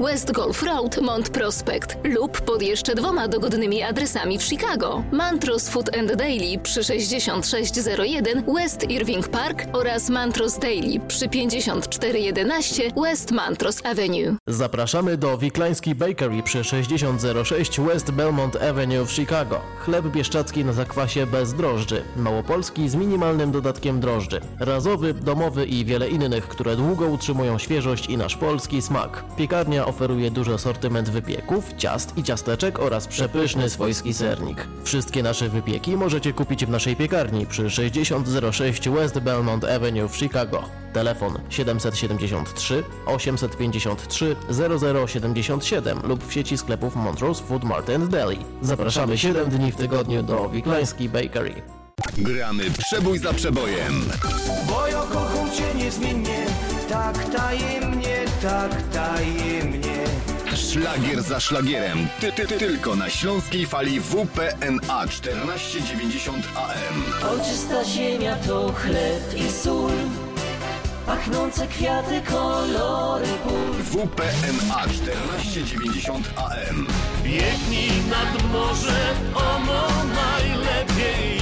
West Golf Road, Mont Prospect lub pod jeszcze dwoma dogodnymi adresami w Chicago. Mantros Food and Daily przy 6601 West Irving Park oraz Mantros Daily przy 5411 West Mantros Avenue. Zapraszamy do Wiklański Bakery przy 6006 West Belmont Avenue w Chicago. Chleb bieszczacki na zakwasie bez drożdży, małopolski z minimalnym dodatkiem drożdży, razowy, domowy i wiele innych, które długo utrzymują świeżość i nasz polski smak. Piekarnia oferuje duży asortyment wypieków, ciast i ciasteczek oraz przepyszny swojski sernik. Wszystkie nasze wypieki możecie kupić w naszej piekarni przy 6006 West Belmont Avenue w Chicago. Telefon 773 853 0077 lub w sieci sklepów Montrose Food Mart and Deli. Zapraszamy 7 dni w tygodniu do Wiklański Bakery. Gramy przebój za przebojem. Bo ja kocham cię niezmiennie, tak tajemnie, tak tajemnie. Szlagier za szlagierem. Ty, ty, ty, tylko na śląskiej fali WPNA 1490 AM. Ojczysta ziemia to chleb i sól, pachnące kwiaty, kolory pól. WPNA 1490 AM. Biegnij nad morze, ono najlepiej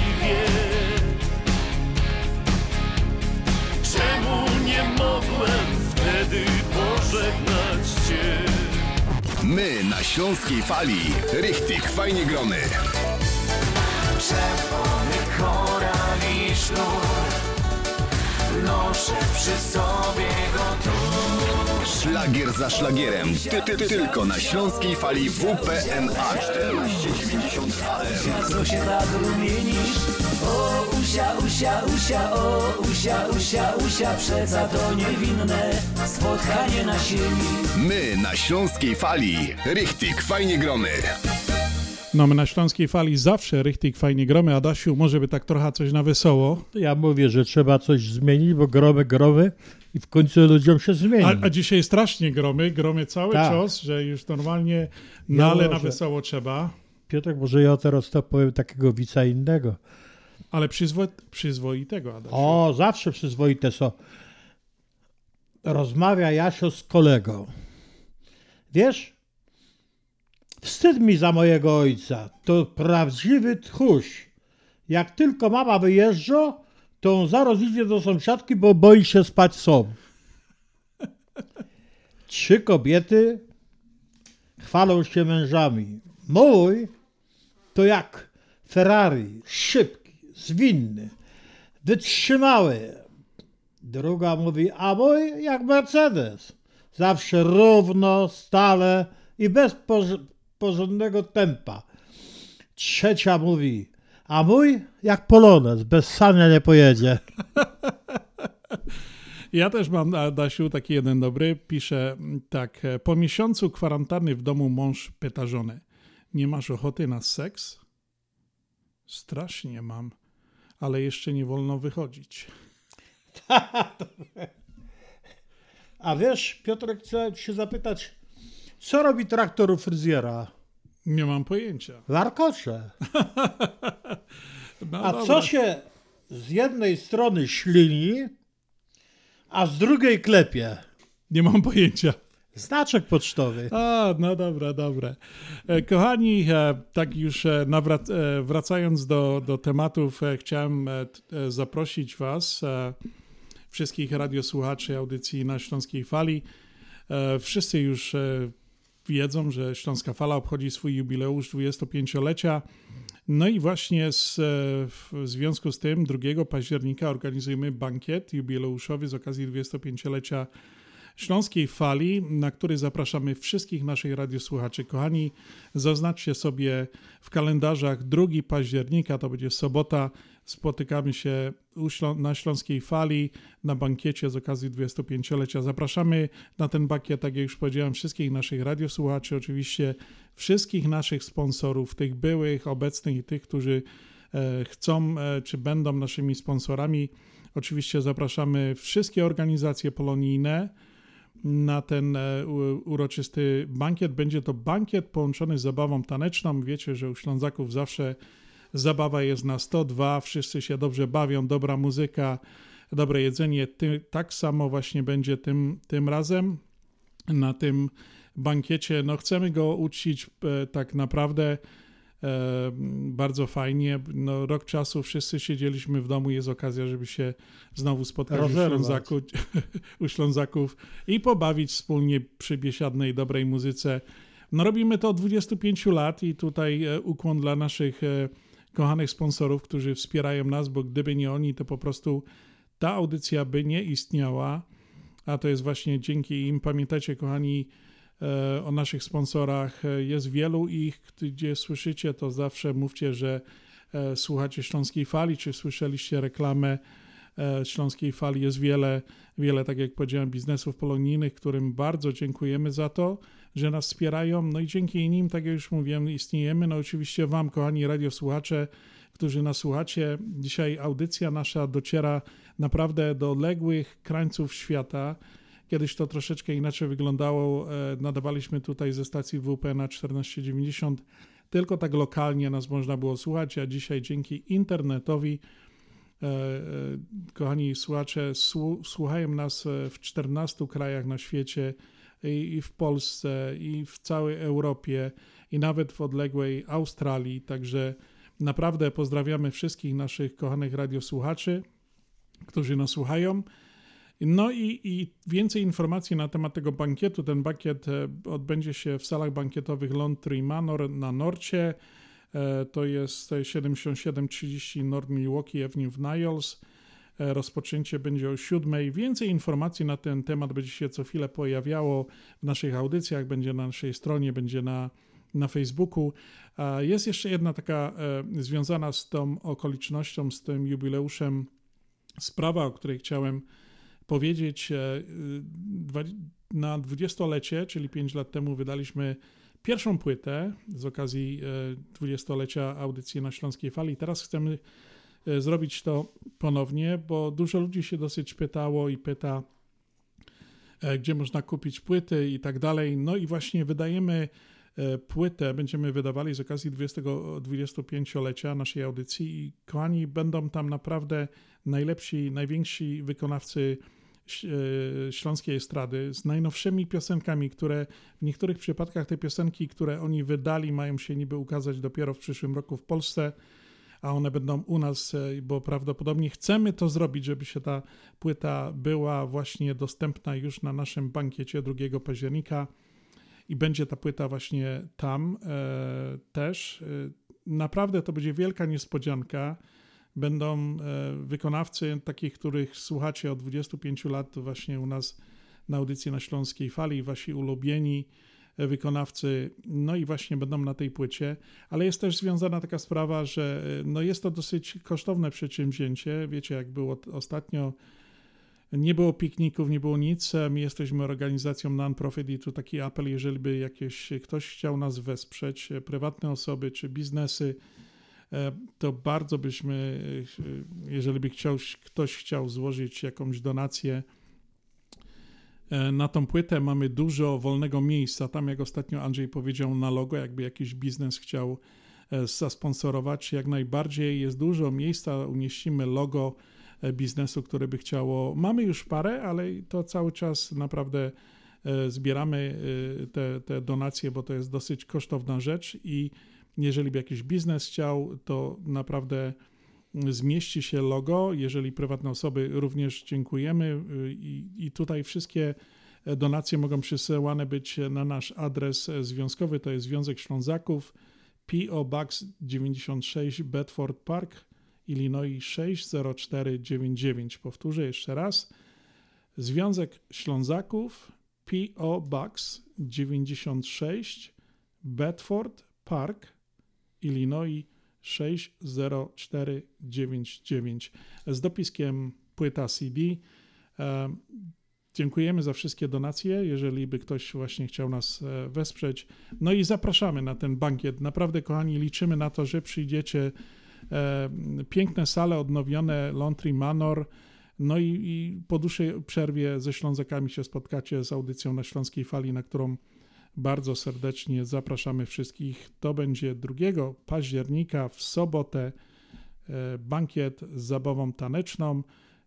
wtedy pożegnać cię? My na śląskiej fali. Richtig, fajnie grony. Czerwony koral i sznur Noszę przy sobie go tu Szlagier za szlagierem. Ty, ty, ty, tylko na śląskiej fali WPNA 1490 AM. Co się tak rumienisz? O, usia, usia, usia, o, usia, usia, usia Przeca to niewinne spotkanie na sieni My na śląskiej fali. Richtig, fajnie grony. No my na Śląskiej Fali zawsze richtig fajnie gromy. Adasiu, może by tak trochę coś na wesoło? Ja mówię, że trzeba coś zmienić, bo gromy, gromy i w końcu ludziom się zmieni. A, a dzisiaj strasznie gromy, gromy cały Tak. czas, że już normalnie, no ale na może- wesoło trzeba. Piotrek, może ja teraz to powiem takiego wica innego. Ale przyzwo, przyzwoitego, Adasiu. O, zawsze przyzwoite są. Rozmawia Jasio z kolegą. Wiesz, wstyd mi za mojego ojca. To prawdziwy tchuś. Jak tylko mama wyjeżdża, to on zaraz idzie do sąsiadki, bo boi się spać sam. Trzy kobiety chwalą się mężami. Mój to jak Ferrari, szybki, zwinny, wytrzymały. Druga mówi, a mój jak Mercedes. Zawsze równo, stale i bez porządnego tempa. Trzecia mówi, a mój jak Polonez, bez sania nie pojedzie. <laughs> Ja też mam, Adasiu, taki jeden dobry. Pisze tak. Po miesiącu kwarantanny w domu mąż pyta żonę. Nie masz ochoty na seks? Strasznie mam, ale jeszcze nie wolno wychodzić. <laughs> A wiesz, Piotrek, chcę się zapytać, co robi traktor u fryzjera? Nie mam pojęcia. Warkocze. <laughs> No A dobra. co się z jednej strony ślini, a z drugiej klepie? Nie mam pojęcia. Znaczek pocztowy. A, no dobra, dobra. E, Kochani, e, tak już e, nawrac- wracając do, do tematów, chciałem zaprosić Was, wszystkich radiosłuchaczy audycji na Śląskiej Fali. Wszyscy już wiedzą, że Śląska Fala obchodzi swój jubileusz 25-lecia. No i właśnie z, e, w związku z tym 2 października organizujemy bankiet jubileuszowy z okazji 25-lecia Śląskiej Fali, na który zapraszamy wszystkich naszych radiosłuchaczy. Kochani, zaznaczcie sobie w kalendarzach 2 października, to będzie sobota, spotykamy się na Śląskiej Fali na bankiecie z okazji 25-lecia. Zapraszamy na ten bankiet, tak jak już powiedziałem, wszystkich naszych radiosłuchaczy, oczywiście wszystkich naszych sponsorów, tych byłych, obecnych i tych, którzy e, chcą e, czy będą naszymi sponsorami. Oczywiście zapraszamy wszystkie organizacje polonijne na ten e, uroczysty bankiet. Będzie to bankiet połączony z zabawą taneczną. Wiecie, że u Ślązaków zawsze zabawa jest na 102, wszyscy się dobrze bawią, dobra muzyka, dobre jedzenie. Ty, tak samo właśnie będzie tym, tym razem na tym bankiecie. No chcemy go uczcić e, tak naprawdę e, bardzo fajnie. No, rok czasu wszyscy siedzieliśmy w domu, jest okazja, żeby się znowu spotkać u. Ślązaku, <laughs> u Ślązaków i pobawić wspólnie przy biesiadnej, dobrej muzyce. No robimy to od 25 lat i tutaj e, ukłon dla naszych e, kochanych sponsorów, którzy wspierają nas, bo gdyby nie oni, to po prostu ta audycja by nie istniała, a to jest właśnie dzięki im. Pamiętajcie, kochani, e, o naszych sponsorach. E, Jest wielu ich, gdzie słyszycie, to zawsze mówcie, że e, słuchacie Śląskiej Fali, czy słyszeliście reklamę Śląskiej Fali. Jest wiele, wiele, tak jak powiedziałem, biznesów polonijnych, którym bardzo dziękujemy za to, że nas wspierają. No i dzięki nim, tak jak już mówiłem, istniejemy. No oczywiście Wam, kochani radiosłuchacze, którzy nas słuchacie. Dzisiaj audycja nasza dociera naprawdę do odległych krańców świata. Kiedyś to troszeczkę inaczej wyglądało. E, Nadawaliśmy tutaj ze stacji WP na 1490. Tylko tak lokalnie nas można było słuchać, a dzisiaj dzięki internetowi e, e, kochani słuchacze słu- słuchają nas w 14 krajach na świecie i, w Polsce, i w całej Europie, i nawet w odległej Australii. Także naprawdę pozdrawiamy wszystkich naszych kochanych radiosłuchaczy, którzy nas słuchają. No i, i więcej informacji na temat tego bankietu. Ten bankiet e, odbędzie się w salach bankietowych Laundry Manor na Norcie. E, To jest 7730 North Milwaukee Avenue w Niles. E, Rozpoczęcie będzie o 7. Więcej informacji na ten temat będzie się co chwilę pojawiało w naszych audycjach, będzie na naszej stronie, będzie na, na Facebooku. Jest jeszcze jedna taka e, związana z tą okolicznością, z tym jubileuszem sprawa, o której chciałem powiedzieć. E, Na dwudziestolecie, czyli 5 lat temu, wydaliśmy pierwszą płytę z okazji dwudziestolecia audycji na Śląskiej Fali. Teraz chcemy zrobić to ponownie, bo dużo ludzi się dosyć pytało i pyta, e, gdzie można kupić płyty i tak dalej. No i właśnie wydajemy e, płytę, będziemy wydawali z okazji 20, 25-lecia naszej audycji i kochani, będą tam naprawdę najlepsi, najwięksi wykonawcy e, śląskiej estrady z najnowszymi piosenkami, które w niektórych przypadkach te piosenki, które oni wydali, mają się niby ukazać dopiero w przyszłym roku w Polsce, a one będą u nas, e, bo prawdopodobnie chcemy to zrobić, żeby się ta płyta była właśnie dostępna już na naszym bankiecie 2 października i będzie ta płyta właśnie tam e, też. E, naprawdę to będzie wielka niespodzianka. Będą e, wykonawcy takich, których słuchacie od 25 lat właśnie u nas na audycji na Śląskiej Fali, wasi ulubieni wykonawcy, no i właśnie będą na tej płycie, ale jest też związana taka sprawa, że e, no jest to dosyć kosztowne przedsięwzięcie. Wiecie, jak było ostatnio, nie było pikników, nie było nic. My jesteśmy organizacją non-profit i tu taki apel, jeżeli by jakieś, ktoś chciał nas wesprzeć, prywatne osoby czy biznesy, to bardzo byśmy, jeżeli by chciał, ktoś chciał złożyć jakąś donację na tą płytę, mamy dużo wolnego miejsca. Tam, jak ostatnio Andrzej powiedział, na logo, jakby jakiś biznes chciał zasponsorować, jak najbardziej jest dużo miejsca, umieścimy logo biznesu, które by chciało. Mamy już parę, ale to cały czas naprawdę zbieramy te, te donacje, bo to jest dosyć kosztowna rzecz i jeżeli by jakiś biznes chciał, to naprawdę zmieści się logo. Jeżeli prywatne osoby, również dziękujemy. I, i tutaj wszystkie donacje mogą przysyłane być na nasz adres związkowy, to jest Związek Ślązaków, P.O. Box 96 Bedford Park, Illinois 60499. Powtórzę jeszcze raz. Związek Ślązaków, P.O. Box 96 Bedford Park, Illinois 60499 z dopiskiem płyta CD. Dziękujemy za wszystkie donacje, jeżeli by ktoś właśnie chciał nas e, wesprzeć. No i zapraszamy na ten bankiet. Naprawdę, kochani, liczymy na to, że przyjdziecie. E, piękne sale odnowione, Laundry Manor. No i, i po dłuższej przerwie ze Ślązakami się spotkacie z audycją na Śląskiej Fali, na którą bardzo serdecznie zapraszamy wszystkich. To będzie 2 października w sobotę bankiet z zabawą taneczną,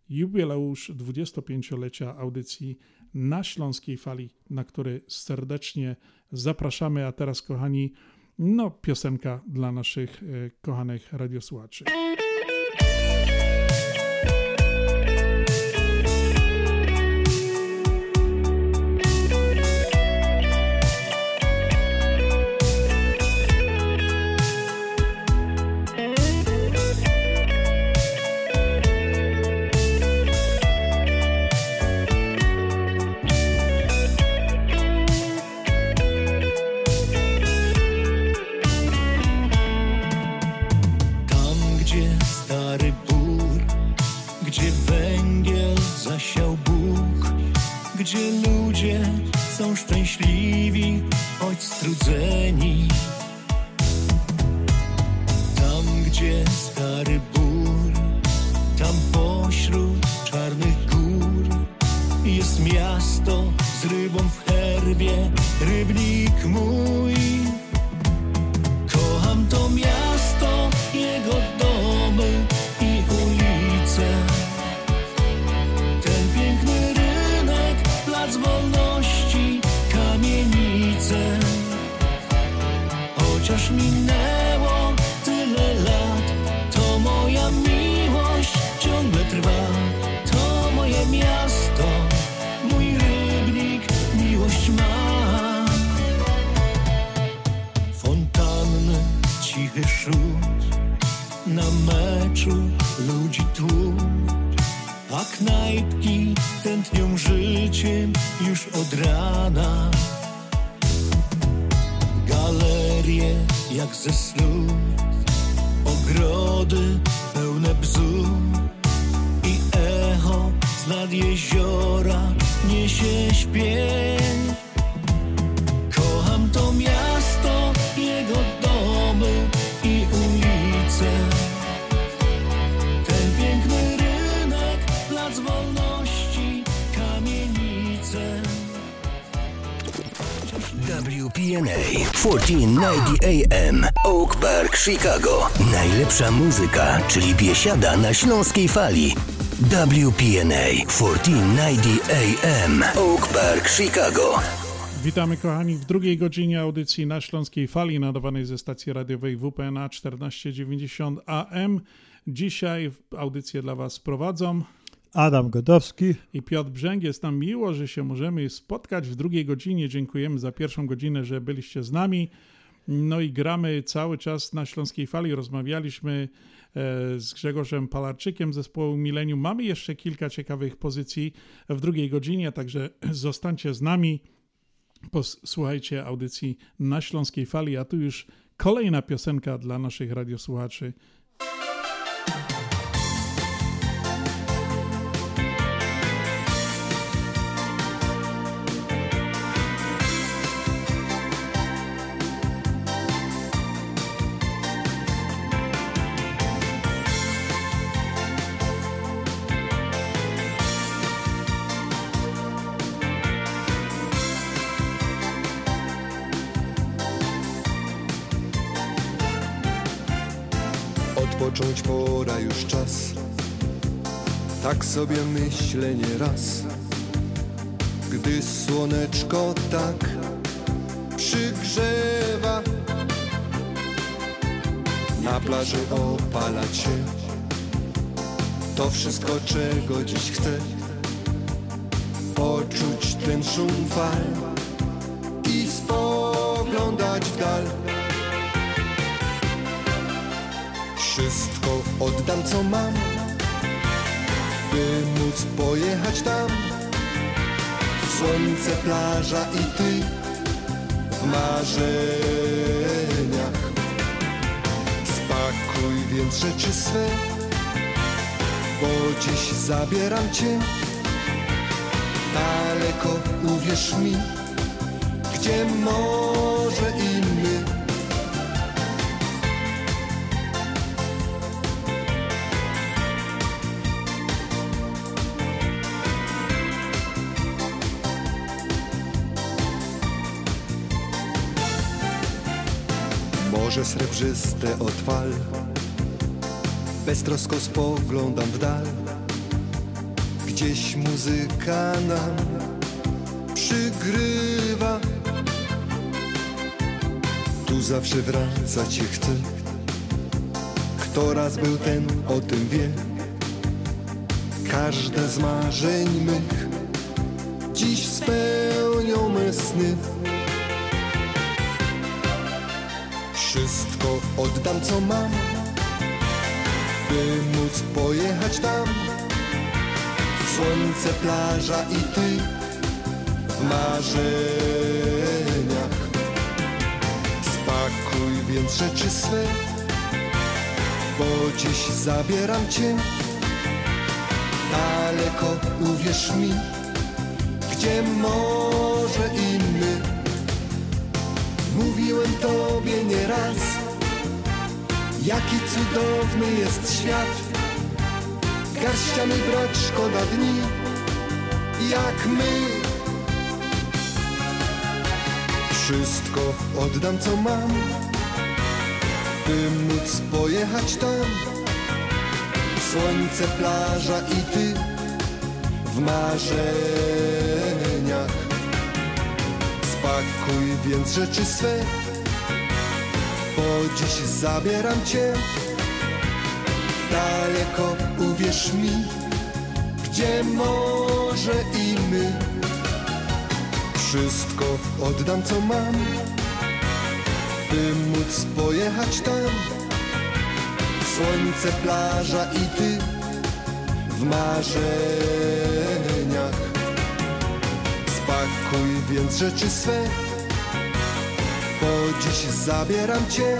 jubileusz 25-lecia audycji na Śląskiej Fali, na który serdecznie zapraszamy. A teraz, kochani, no piosenka dla naszych kochanych radiosłuchaczy. Chicago. Najlepsza muzyka, czyli biesiada na śląskiej fali. WPNA 1490 AM Oak Park, Chicago. Witamy kochani w drugiej godzinie audycji na Śląskiej Fali nadawanej ze stacji radiowej WPNA 1490 AM. Dzisiaj audycję dla Was prowadzą Adam Godowski i Piotr Brzęg. Jest nam miło, że się możemy spotkać w drugiej godzinie. Dziękujemy za pierwszą godzinę, że byliście z nami. No i gramy cały czas na Śląskiej Fali. Rozmawialiśmy e, z Grzegorzem Palarczykiem zespołu Milenium. Mamy jeszcze kilka ciekawych pozycji w drugiej godzinie, także <clears throat> zostańcie z nami. Posłuchajcie audycji na Śląskiej Fali, a tu już kolejna piosenka dla naszych radiosłuchaczy. Tak sobie myślę nieraz Gdy słoneczko tak przygrzewa. Na plaży opala cię To wszystko czego dziś chcę. Poczuć ten szum fal I spoglądać w dal. Wszystko oddam co mam By móc pojechać tam. Słońce, plaża i ty W marzeniach. Spakuj więc rzeczy swe Bo dziś zabieram cię. Daleko, uwierz mi Gdzie może i my Morze srebrzyste od fal Beztrosko spoglądam w dal. Gdzieś muzyka nam przygrywa. Tu zawsze wracać chce. Kto raz był ten, o tym wie. Każde z marzeń mych Dziś spełnią me sny Wszystko oddam co mam By móc pojechać tam. Słońce, plaża i ty W marzeniach. Spakuj więc rzeczy swe Bo dziś zabieram cię. Daleko, uwierz mi Gdzie może i my. Mówiłem tobie nieraz Jaki cudowny jest świat. Garściami brać szkoda dni. Jak my. Wszystko oddam co mam. By móc pojechać tam. Słońce, plaża i ty W marzeniach. Spakuj więc rzeczy swe Bo dziś zabieram cię. Daleko, uwierz mi Gdzie może i my. Wszystko oddam co mam By móc pojechać tam. Słońce, plaża i ty W marzeniach. Spakuj więc rzeczy swe Bo dziś zabieram cię.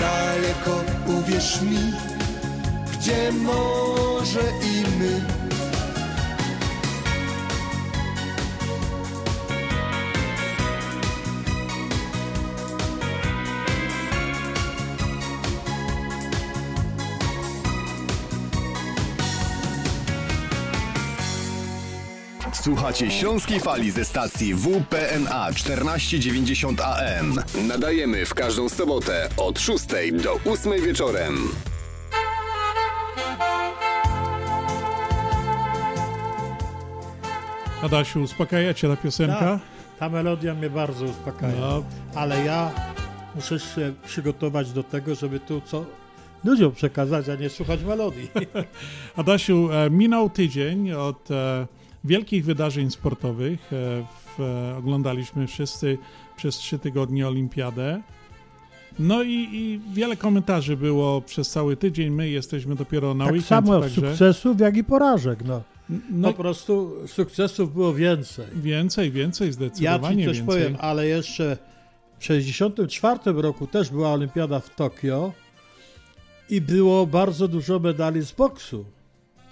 Daleko, uwierz mi Gdzie może i my Słuchacie Śląskiej Fali ze stacji WPNA 1490 AM. Nadajemy w każdą sobotę od 6 do 8 wieczorem. Adasiu, uspokaja cię ta piosenka? Ta, ta melodia mnie bardzo uspokaja, no. ale ja muszę się przygotować do tego, żeby tu co ludziom przekazać, a nie słuchać melodii. <laughs> Adasiu, e, minął tydzień od e, wielkich wydarzeń sportowych. E, w, oglądaliśmy wszyscy przez trzy tygodnie Olimpiadę. No i, i wiele komentarzy było przez cały tydzień. My jesteśmy dopiero na tak weekend. samo także... sukcesów, jak i porażek. No. No, po prostu sukcesów było więcej. Więcej, więcej, Ja zdecydowanie ci coś więcej. powiem, ale jeszcze w 1964 roku też była olimpiada w Tokio i było bardzo dużo medali z boksu.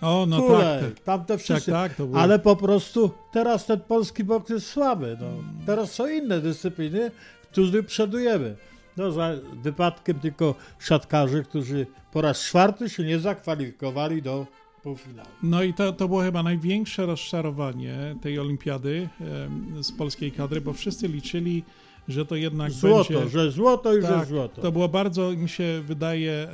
O, no Kulej, tak, tak. Tamte wszyscy. Tak, tak, to było. Ale po prostu teraz ten polski boks jest słaby. No. Teraz są inne dyscypliny, którzy przodujemy. No za wypadkiem tylko siatkarzy, którzy po raz czwarty się nie zakwalifikowali do półfinału. No i to, to było chyba największe rozczarowanie tej olimpiady z polskiej kadry, bo wszyscy liczyli, że to jednak Złoto, będzie... że złoto i że tak, złoto. To było bardzo, mi się wydaje,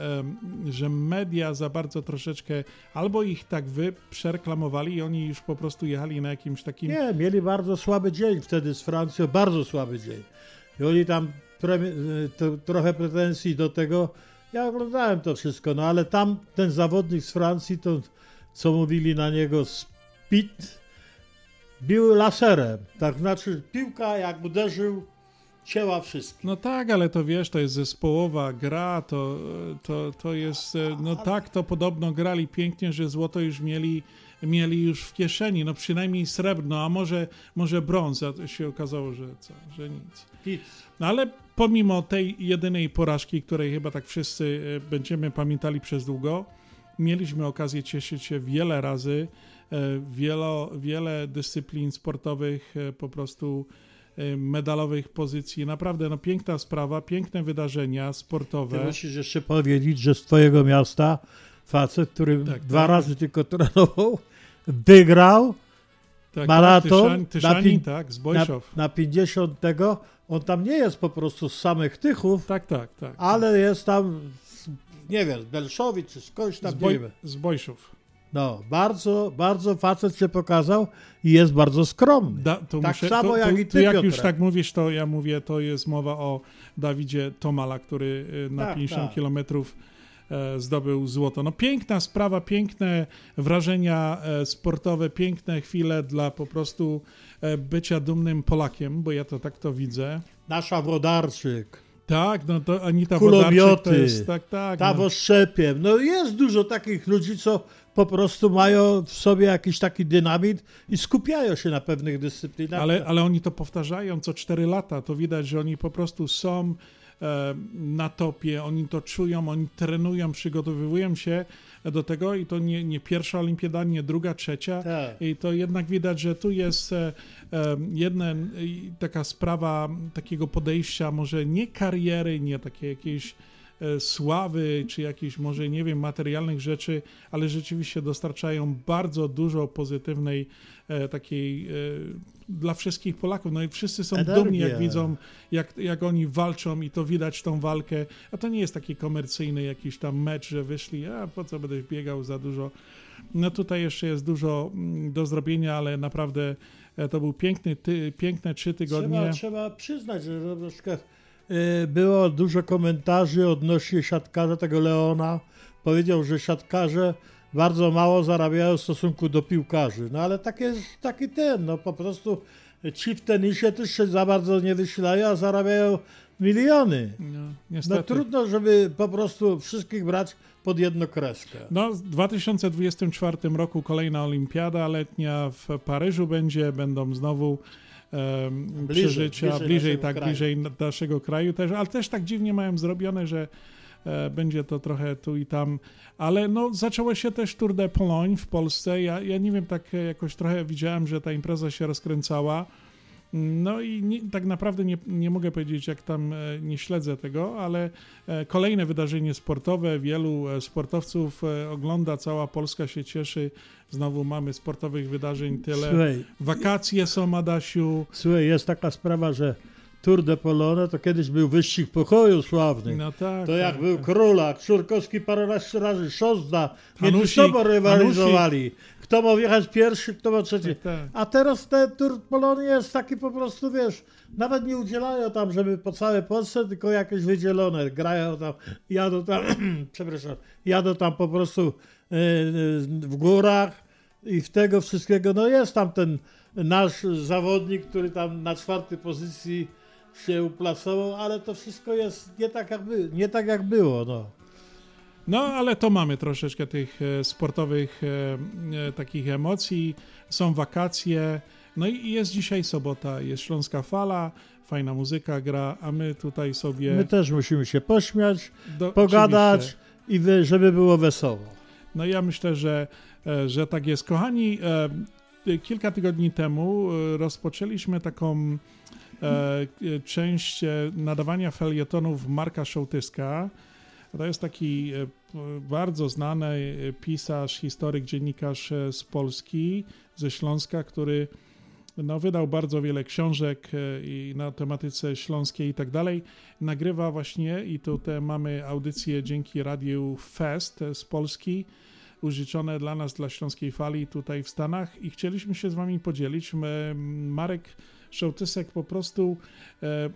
że media za bardzo troszeczkę albo ich tak wy przereklamowali i oni już po prostu jechali na jakimś takim... Nie, mieli bardzo słaby dzień wtedy z Francją, bardzo słaby dzień. I oni tam pre, to, trochę pretensji do tego. Ja oglądałem to wszystko, no ale tam ten zawodnik z Francji, to co mówili na niego speed, bił laserem. Tak znaczy piłka jak uderzył, cięła wszystkich. No tak, ale to wiesz, to jest zespołowa gra, to, to, to jest, e, no tak, to podobno grali pięknie, że złoto już mieli, mieli już w kieszeni, no przynajmniej srebrno, a może, może brąz, a to się okazało, że co, że nic. No ale pomimo tej jedynej porażki, której chyba tak wszyscy e, będziemy pamiętali przez długo, mieliśmy okazję cieszyć się wiele razy, e, wielo, wiele dyscyplin sportowych po prostu medalowych pozycji. Naprawdę no, piękna sprawa, piękne wydarzenia Ty sportowe. musisz jeszcze powiedzieć, że z twojego miasta facet, który Tak, dwa tak. razy tylko trenował, wygrał Tak, maraton Tyszań- Tyszanin, pi- tak, z Bojszow. Na, na 50 tego. On tam nie jest po prostu z samych Tychów, Tak, tak, tak. ale jest tam, nie wiem, z Belszowic czy skądś tam, Z, Boj, z Bojszów. No, bardzo, bardzo facet się pokazał i jest bardzo skromny. Da, tak muszę, samo to, jak to, i to ty, jak już Piotrek. tak mówisz, to ja mówię, to jest mowa o Dawidzie Tomala, który y, na Tak, 50 tak. kilometrów e, zdobył złoto. No piękna sprawa, piękne wrażenia e, sportowe, piękne chwile dla po prostu e, bycia dumnym Polakiem, bo ja to tak to widzę. Nasza Wodarczyk, Tak, no to Anita Wodarczyk to kulomioty, jest, tak, tak. ta no. No jest dużo takich ludzi, co po prostu mają w sobie jakiś taki dynamit i skupiają się na pewnych dyscyplinach. Ale, ale oni to powtarzają co 4 lata. To widać, że oni po prostu są e, na topie, oni to czują, oni trenują, przygotowują się do tego i to nie, nie pierwsza olimpiada, nie druga, trzecia. Tak. I to jednak widać, że tu jest e, e, jedna taka sprawa takiego podejścia, może nie kariery, nie takiej jakiejś sławy, czy jakichś może, nie wiem, materialnych rzeczy, ale rzeczywiście dostarczają bardzo dużo pozytywnej e, takiej e, dla wszystkich Polaków. No i wszyscy są Energia. dumni, jak widzą, jak, jak oni walczą i to widać tą walkę. A to nie jest taki komercyjny jakiś tam mecz, że wyszli, a po co będę biegał za dużo. No tutaj jeszcze jest dużo mm, do zrobienia, ale naprawdę e, to był piękny, ty, piękne trzy tygodnie. Trzeba, trzeba przyznać, że przykład y, było dużo komentarzy odnośnie siatkarza tego Leona. Powiedział, że siatkarze bardzo mało zarabiają w stosunku do piłkarzy. No ale tak jest, taki ten, no po prostu ci w tenisie też się za bardzo nie wysilają, a zarabiają miliony. No, No trudno, żeby po prostu wszystkich brać pod jedną kreskę. No, w 2024 roku kolejna olimpiada letnia w Paryżu będzie, będą znowu Bliżej, przeżycia, bliżej bliżej, naszego tak, kraju. bliżej na- naszego kraju też, ale też tak dziwnie mają zrobione, że e, będzie to trochę tu i tam, ale no zaczęło się też Tour de Pologne w Polsce, ja, ja nie wiem, tak jakoś trochę widziałem, że ta impreza się rozkręcała, no i nie, tak naprawdę nie, nie mogę powiedzieć, jak tam e, nie śledzę tego, ale e, kolejne wydarzenie sportowe, wielu e, sportowców ogląda, cała Polska się cieszy. Znowu mamy sportowych wydarzeń tyle. Słuchaj. Wakacje są, Adasiu. Słuchaj, jest taka sprawa, że Tour de Polone, to kiedyś był wyścig pokoju sławny. No tak. To tak, jak był tak. Królak, Szurkowski paręnaście razy, Szozda, między sobą rywalizowali. Kto ma wjechać pierwszy, kto ma trzeci. Tak, tak. A teraz ten Tour Polony jest taki po prostu, wiesz, nawet nie udzielają tam, żeby po całej Polsce, tylko jakieś wydzielone. Grają tam, jadą tam, <clears throat> przepraszam, jadą tam po prostu e, e, w górach i w tego wszystkiego, no jest tam ten nasz zawodnik, który tam na czwartej pozycji się uplasował, ale to wszystko jest nie tak jak, by, nie tak jak było, no. No, ale to mamy troszeczkę tych e, sportowych e, e, takich emocji. Są wakacje. No i jest dzisiaj sobota, jest Śląska Fala, fajna muzyka gra, a my tutaj sobie... My też musimy się pośmiać, Do- pogadać oczywiście. i żeby było wesoło. No ja myślę, że, że tak jest. Kochani, kilka tygodni temu rozpoczęliśmy taką część nadawania felietonów Marka Szołtyska. To jest taki e, bardzo znany e, pisarz, historyk, dziennikarz e, z Polski, ze Śląska, który no, wydał bardzo wiele książek i na tematyce śląskiej i tak dalej. Nagrywa właśnie i tutaj mamy audycję dzięki Radiu Fest z Polski, użyczone dla nas, dla Śląskiej Fali tutaj w Stanach i chcieliśmy się z wami podzielić. Marek Szołtysek po prostu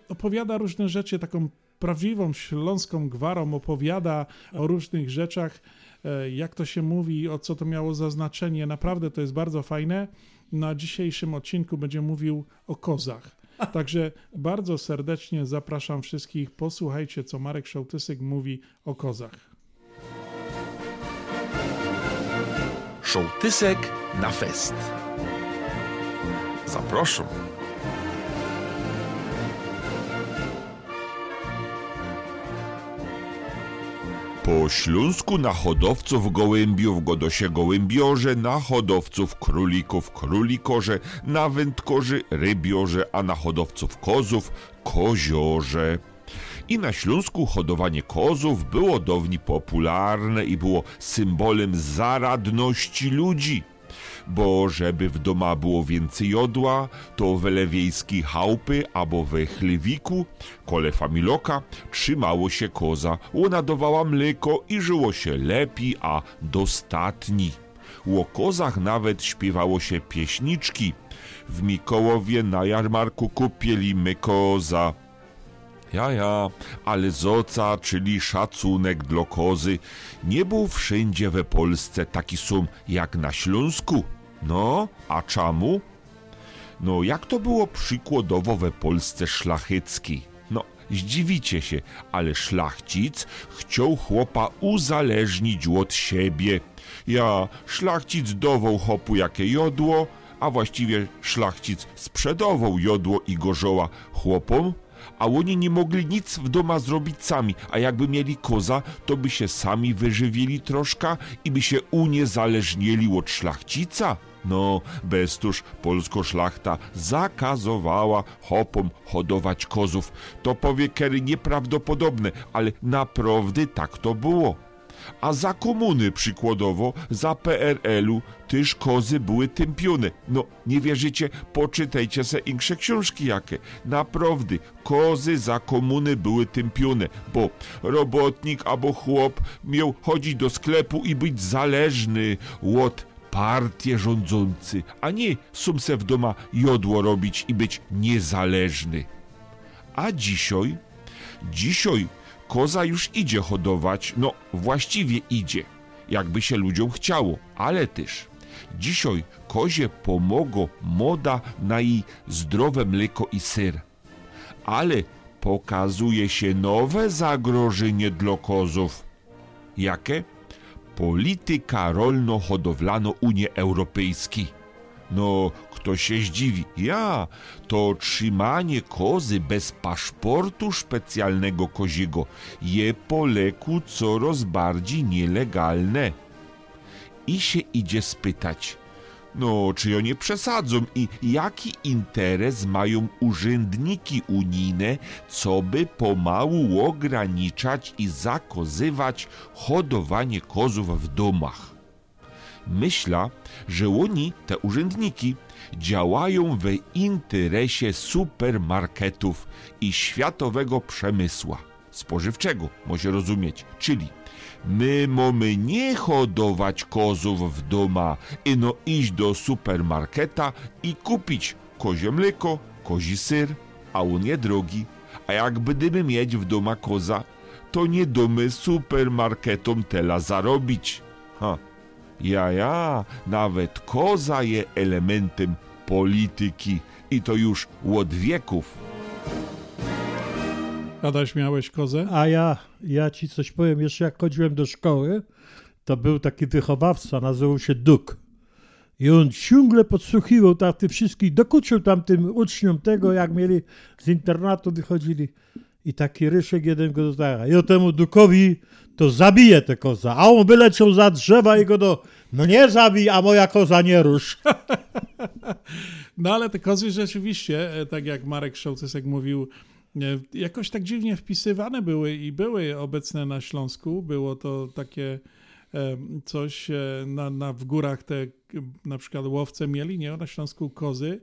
opowiada różne rzeczy, taką prawdziwą śląską gwarą, opowiada o różnych rzeczach, e, jak to się mówi, o co to miało za znaczenie. Naprawdę to jest bardzo fajne. Na dzisiejszym odcinku będzie mówił o kozach. <laughs> Także bardzo serdecznie zapraszam wszystkich. Posłuchajcie, co Marek Szołtysek mówi o kozach. Szołtysek na fest. Zapraszam. Po śląsku na hodowców gołębiów godosie gołębiorze, na hodowców królików królikorze, na wędkorzy rybiorze, a na hodowców kozów koziorze. I na Śląsku hodowanie kozów było dawniej popularne i było symbolem zaradności ludzi. Bo żeby w doma było więcej jodła, to w lewiejskiej chałupy albo we chlewiku, kole familoka, trzymało się koza, ona mleko i żyło się lepiej, a dostatni. O kozach nawet śpiewało się pieśniczki. W Mikołowie na jarmarku kupielimy koza. Ja, ja, ale zoca, czyli szacunek dla kozy, nie był wszędzie we Polsce taki sum jak na Śląsku. No, a czemu? No, jak to było przykładowo we Polsce szlacheckiej? No, zdziwicie się, ale szlachcic chciał chłopa uzależnić od siebie. Ja, szlachcic dawał chopu jakie jodło, a właściwie szlachcic sprzedawał jodło i gorzoła chłopom, a oni nie mogli nic w doma zrobić sami, a jakby mieli koza, to by się sami wyżywili troszkę i by się uniezależnieli od szlachcica. No, bestuż polsko szlachta zakazowała hopom hodować kozów. To powie Kery nieprawdopodobne, ale naprawdę tak to było. A za komuny przykładowo, za PRL-u też kozy były tępione. No, nie wierzycie? Poczytajcie se insze książki jakie. Naprawdę, kozy za komuny były tępione, bo robotnik albo chłop miał chodzić do sklepu i być zależny od partii rządzący, a nie sum se w doma jodło robić i być niezależny. A dzisiaj? Dzisiaj koza już idzie hodować, no właściwie idzie, jakby się ludziom chciało, ale też dzisiaj kozie pomogło moda na jej zdrowe mleko i syr. Ale pokazuje się nowe zagrożenie dla kozów. Jakie? Polityka rolno-hodowlano Unii Europejskiej. No, kto się zdziwi? Ja, to trzymanie kozy bez paszportu specjalnego koziego je po leku coraz bardziej nielegalne. I się idzie spytać, no, czy oni przesadzą i jaki interes mają urzędniki unijne, co by pomału ograniczać i zakozywać hodowanie kozów w domach. Myśla, że oni, te urzędniki, działają w interesie supermarketów i światowego przemysła spożywczego, może rozumieć, czyli my mamy nie hodować kozów w doma, ino iść do supermarketa i kupić kozie mleko, kozi syr, a on drogi. A jak będziemy mieć w doma koza, to nie domy supermarketom tela zarobić. Ha. Ja, ja, nawet koza je elementem polityki i to już od wieków. Adaś, miałeś kozę? A ja, ja ci coś powiem, jeszcze jak chodziłem do szkoły, to był taki wychowawca, nazywał się Duk. I on ciągle podsłuchiwał tam tych wszystkich, dokuczył tam tym uczniom tego, jak mieli z internatu wychodzili. I taki ryszek jeden go dodaje. Ja temu Dukowi to zabije te koza. A on wyleciał za drzewa i go do... No nie zabij, a moja koza nie rusz. <laughs> No ale te kozy rzeczywiście, e, tak jak Marek Szołcysek mówił, e, jakoś tak dziwnie wpisywane były i były obecne na Śląsku. Było to takie e, coś na, na, w górach te na przykład łowce mieli, nie? Na Śląsku kozy.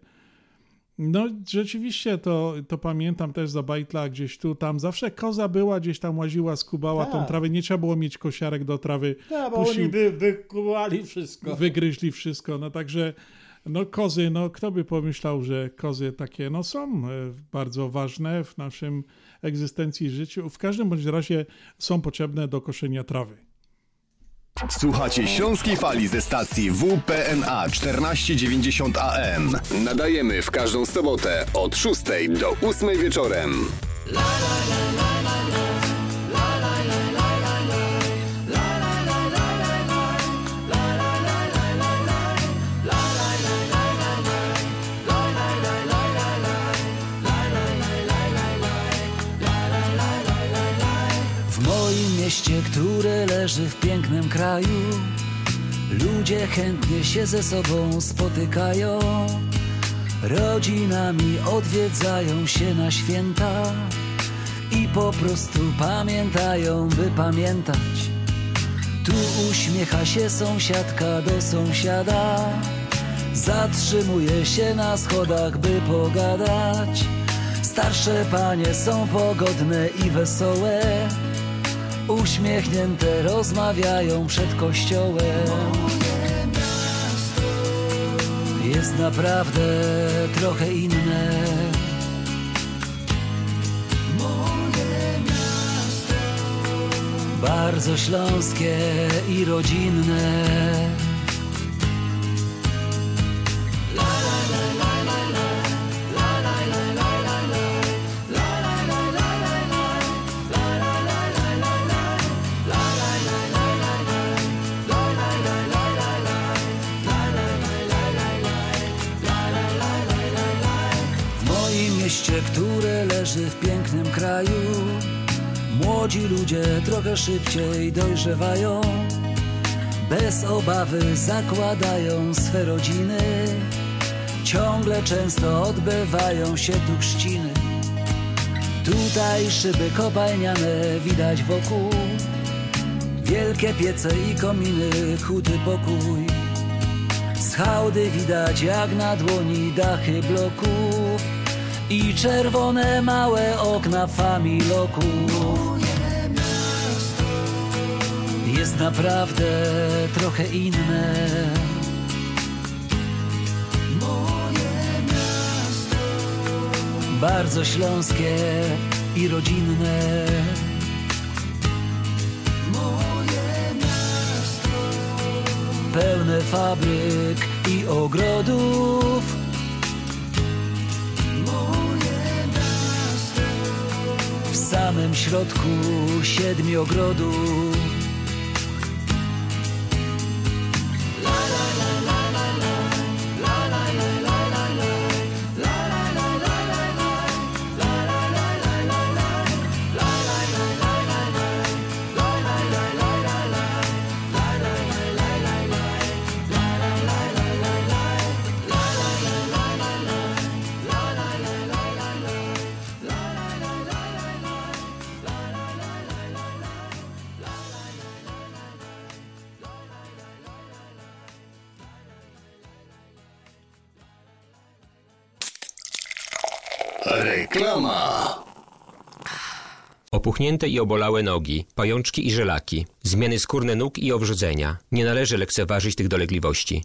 No rzeczywiście to, to pamiętam też za bajtla gdzieś tu, tam zawsze koza była, gdzieś tam łaziła, skubała tą Tak. trawę, nie trzeba było mieć kosiarek do trawy. No, bo oni by wykubali wszystko. Wygryźli wszystko, no także no kozy, no kto by pomyślał, że kozy takie no są e, bardzo ważne w naszym egzystencji i życiu. W każdym bądź razie są potrzebne do koszenia trawy. Słuchacie Śląskiej Fali ze stacji WPNA 1490 AM. Nadajemy w każdą sobotę od 6 do 8 wieczorem. W mieście, które leży w pięknym kraju, ludzie chętnie się ze sobą spotykają. Rodzinami odwiedzają się na święta i po prostu pamiętają, by pamiętać. Tu uśmiecha się sąsiadka do sąsiada, zatrzymuje się na schodach, by pogadać. Starsze panie są pogodne i wesołe, uśmiechnięte rozmawiają przed kościołem. Jest naprawdę trochę inne. Bardzo śląskie i rodzinne. Które leży w pięknym kraju, młodzi ludzie trochę szybciej dojrzewają. Bez obawy zakładają swe rodziny, ciągle często odbywają się tu chrzciny. Tutaj szyby kopalniane widać wokół, wielkie piece i kominy, chudy pokój. Z hałdy widać jak na dłoni dachy bloków i czerwone małe okna familoków. Jest naprawdę trochę inne. Bardzo śląskie i rodzinne. Pełne fabryk i ogrodów. Samym środku siedmiu Opuchnięte i obolałe nogi, pajączki i żelaki, zmiany skórne nóg i owrzodzenia. Nie należy lekceważyć tych dolegliwości.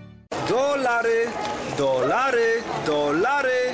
Dolary, dolary, dolary,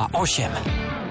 0828.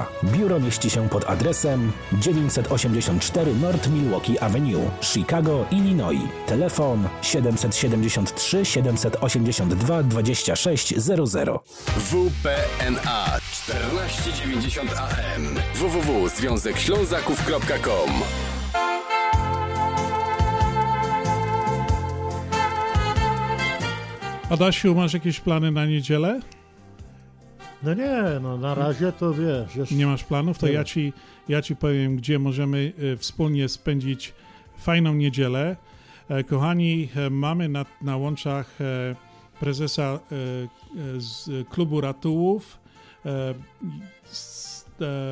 Biuro mieści się pod adresem 984 North Milwaukee Avenue, Chicago, Illinois. Telefon 773 782 2600. WPNA 1490 AM www.związekślązaków.com Adasiu, masz jakieś plany na niedzielę? No nie, no na razie to wiesz. Jest... Nie masz planów? To ja ci, ja ci powiem, gdzie możemy e, wspólnie spędzić fajną niedzielę. E, Kochani, e, mamy na, na łączach e, prezesa z klubu ratułów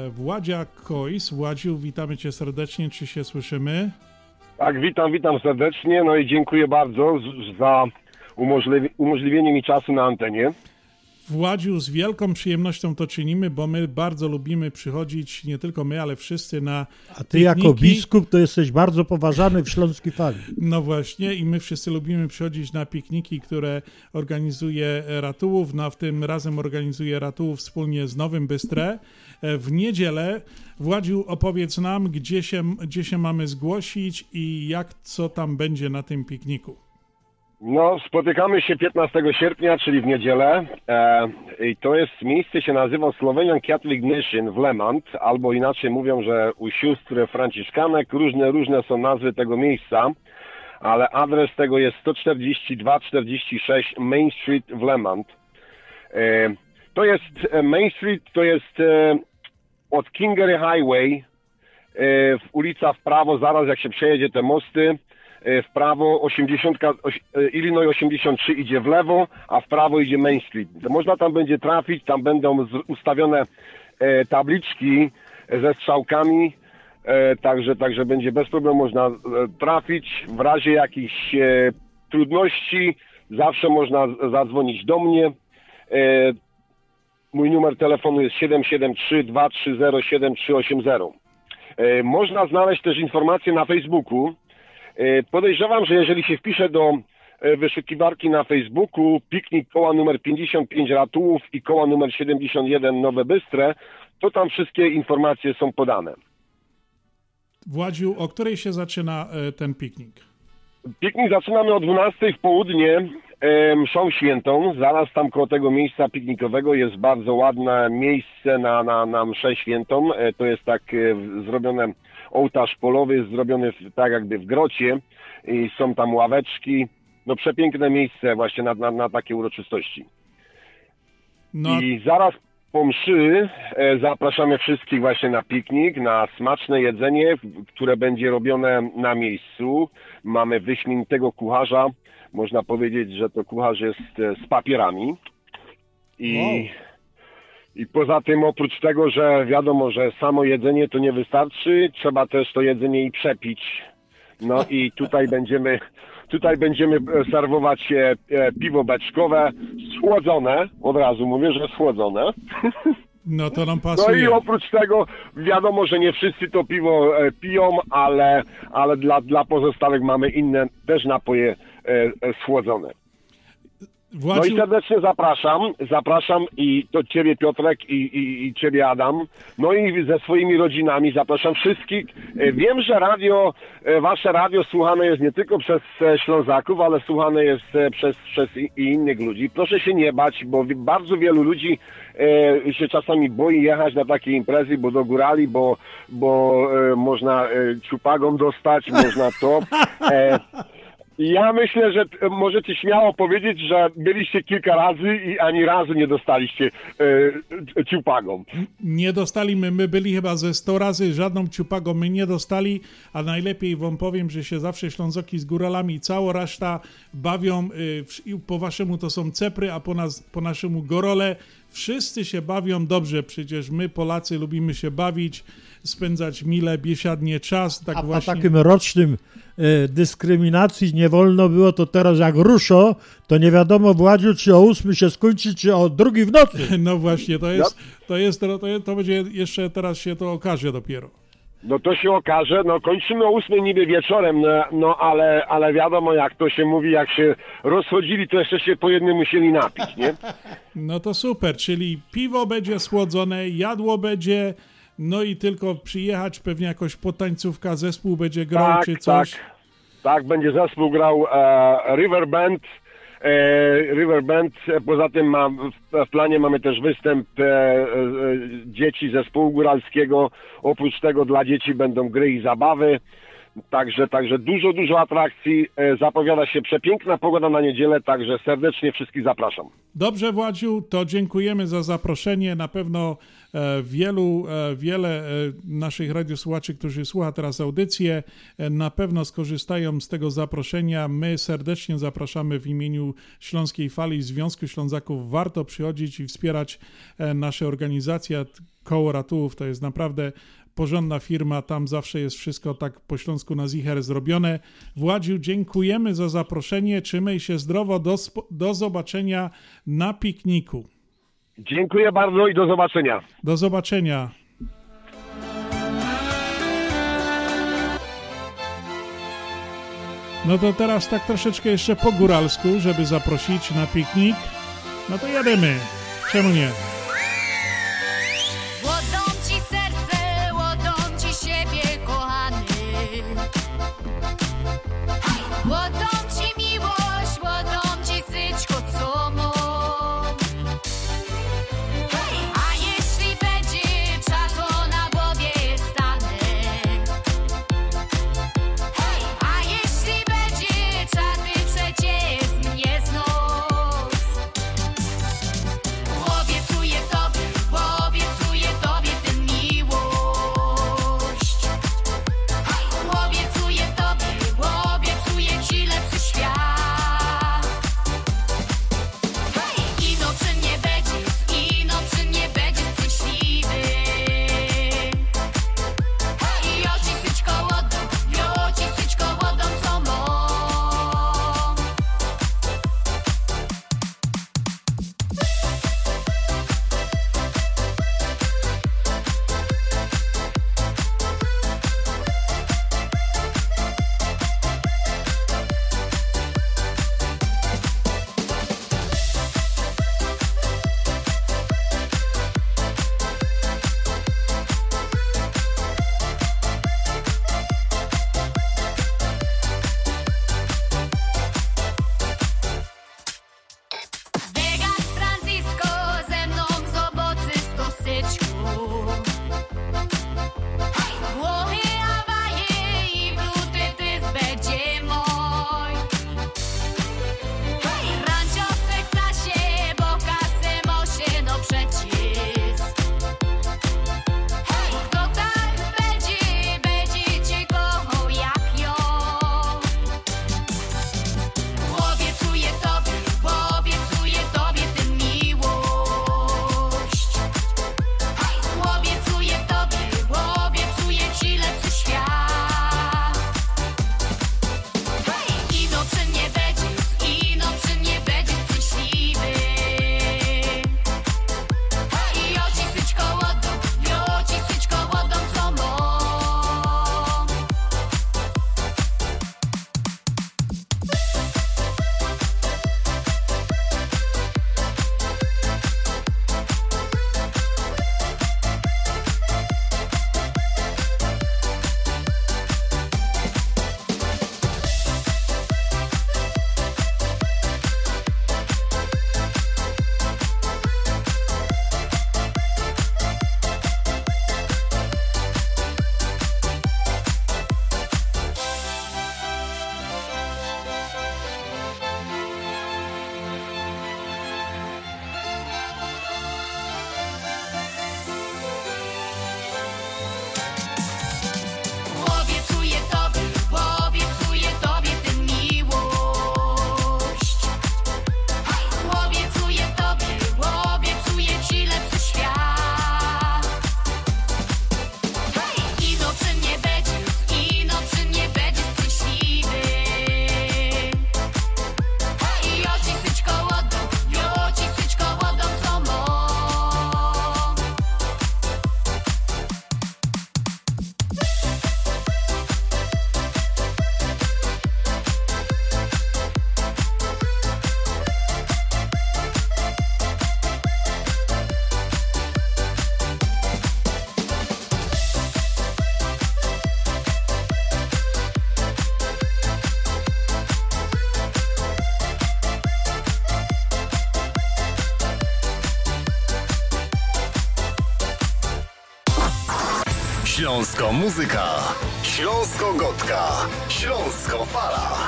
Władzia Kojs. Władziu, witamy cię serdecznie. Czy się słyszymy? Tak, witam, witam serdecznie. No i dziękuję bardzo za umożliwi, umożliwienie mi czasu na antenie. Władziu, z wielką przyjemnością to czynimy, bo my bardzo lubimy przychodzić, nie tylko my, ale wszyscy na A ty jako pikniki. biskup to jesteś bardzo poważany w Śląskiej Fali. No właśnie i my wszyscy lubimy przychodzić na pikniki, które organizuje Ratułów, no w tym razem organizuje Ratułów wspólnie z Nowym Bystrę. E, W niedzielę, Władziu, opowiedz nam, gdzie się, gdzie się mamy zgłosić i jak, co tam będzie na tym pikniku. No, spotykamy się 15 sierpnia, czyli w niedzielę. E, I to jest miejsce, się nazywa Slovenian Catholic Mission w Lemant, albo inaczej mówią, że u sióstr franciszkanek. Różne, różne są nazwy tego miejsca, ale adres tego jest 142-46 Main Street w Lemant. E, to jest e, Main Street, to jest e, od Kingery Highway, e, w ulica w prawo, zaraz jak się przejedzie te mosty, w prawo 80, oś- e, Illinois 83 idzie w lewo, a w prawo idzie Main Street. Można tam będzie trafić, tam będą ustawione e, tabliczki ze strzałkami, e, także, także będzie bez problemu można e, trafić. W razie jakichś e, trudności zawsze można zadzwonić do mnie. E, Mój numer telefonu jest 773-230-7380. E, Można znaleźć też informacje na Facebooku. E, Podejrzewam, że jeżeli się wpisze do e, wyszukiwarki na Facebooku piknik koła numer 55 Ratułów i koła numer 71 Nowe Bystre, to tam wszystkie informacje są podane. Władziu, o której się zaczyna e, ten piknik? Piknik zaczynamy o 12 w południe mszą świętą. Zaraz tam koło tego miejsca piknikowego jest bardzo ładne miejsce na, na, na mszę świętą. To jest tak zrobione, ołtarz polowy jest zrobiony w, tak jakby w grocie i są tam ławeczki. No przepiękne miejsce właśnie na, na, na takie uroczystości. No, I zaraz po mszy e, zapraszamy wszystkich właśnie na piknik, na smaczne jedzenie, które będzie robione na miejscu. Mamy wyśmienitego kucharza. Można powiedzieć, że to kucharz jest e, z papierami. I, I poza tym, oprócz tego, że wiadomo, że samo jedzenie to nie wystarczy, trzeba też to jedzenie i przepić. No i tutaj <laughs> będziemy, tutaj będziemy serwować e, piwo beczkowe, schłodzone, od razu mówię, że schłodzone. <laughs> no to nam No i pasuje. oprócz tego wiadomo, że nie wszyscy to piwo e, piją, ale, ale dla, dla pozostałych mamy inne też napoje e, No i serdecznie zapraszam, zapraszam i to Ciebie Piotrek i, i, i Ciebie Adam, no i ze swoimi rodzinami zapraszam wszystkich. E, Wiem, że radio, e, Wasze radio słuchane jest nie tylko przez e, Ślązaków, ale słuchane jest przez, przez i, i innych ludzi. Proszę się nie bać, bo bardzo wielu ludzi e, się czasami boi jechać na takie imprezy, bo do górali, bo, bo e, można e, ciupagą dostać, można to. E, <laughs> ja myślę, że możecie śmiało powiedzieć, że byliście kilka razy i ani razu nie dostaliście e, ciupagą. nie dostali my, byli chyba ze 100 razy, żadną ciupagą my nie dostali, a najlepiej wam powiem, że się zawsze Ślązoki z góralami i cała reszta bawią, i po waszemu to są cepry, a po, nas, po naszemu gorole. Wszyscy się bawią dobrze, przecież my Polacy lubimy się bawić, spędzać mile, biesiadnie czas, tak A, a właśnie. takim rocznym e, dyskryminacji nie wolno było, to teraz jak ruszo, to nie wiadomo Władziu, czy o ósmy się skończy, czy o drugiej w nocy. <laughs> No właśnie, to jest, to jest, to, jest, to będzie jeszcze teraz się to okaże dopiero. No to się okaże, no kończymy o ósmej niby wieczorem, no, no ale, ale wiadomo jak to się mówi, jak się rozchodzili, to jeszcze się po jednym musieli napić, nie? <laughs> No to super, czyli piwo będzie schłodzone, jadło będzie, no i tylko przyjechać, pewnie jakoś potańcówka, zespół będzie grał Tak, czy coś. tak. Tak, będzie zespół grał e, River Band. E, River Band, e, poza tym ma, w, planie mamy też występ e, dzieci zespołu góralskiego. Oprócz tego dla dzieci będą gry i zabawy. Także, także dużo, dużo atrakcji. Zapowiada się przepiękna pogoda na niedzielę, także serdecznie wszystkich zapraszam. Dobrze, Władziu, to dziękujemy za zaproszenie. Na pewno wielu, e, wiele e, naszych radiosłuchaczy, którzy słucha teraz audycję, e, na pewno skorzystają z tego zaproszenia. My serdecznie zapraszamy w imieniu Śląskiej Fali Związku Ślązaków. Warto przychodzić i wspierać e, nasze organizacje. Koło Ratułów to jest naprawdę porządna firma, tam zawsze jest wszystko tak po śląsku na zicher zrobione. Władziu, dziękujemy za zaproszenie, trzymaj się zdrowo, do, do zobaczenia na pikniku. Dziękuję bardzo i do zobaczenia. Do zobaczenia. No to teraz tak troszeczkę jeszcze po góralsku, żeby zaprosić na piknik. No to jademy. Czemu nie? Muzyka. Śląsko gotka.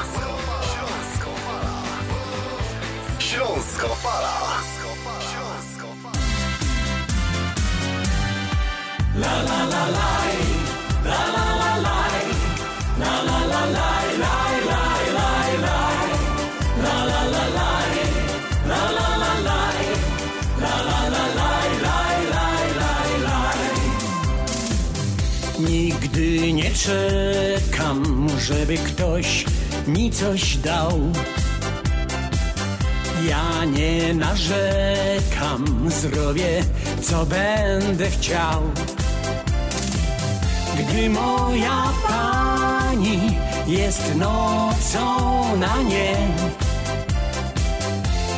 Mi coś dał. Ja nie narzekam, zrobię co będę chciał. Gdy moja pani jest nocą na nie,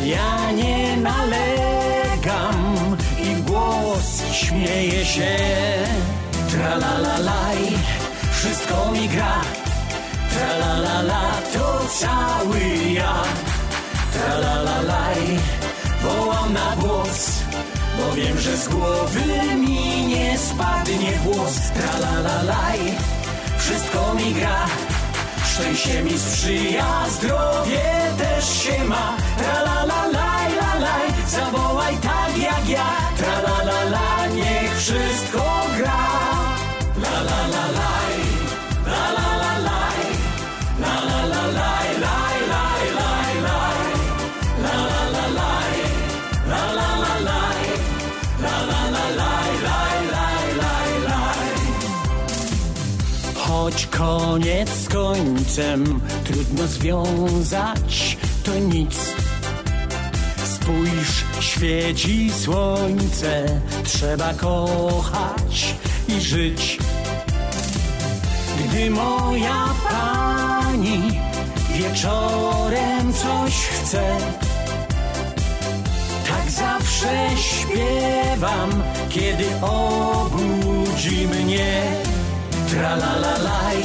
ja nie nalegam i głos śmieję się. Tralalalaj, wszystko mi gra. Tralalala, to cały ja. Tralalalaj, wołam na głos, bo wiem, że z głowy mi nie spadnie włos. Tralalalaj, wszystko mi gra. Szczęście mi sprzyja, zdrowie też się ma. Tralalalaj, lalaj, zawołaj tak jak ja. Tralalala, niech wszystko gra. La la la laj, la Choć koniec z końcem trudno związać, to nic. Spójrz, świeci słońce, trzeba kochać i żyć. Gdy moja pani wieczorem coś chce, tak zawsze śpiewam, kiedy obudzi mnie. Tralalalaj,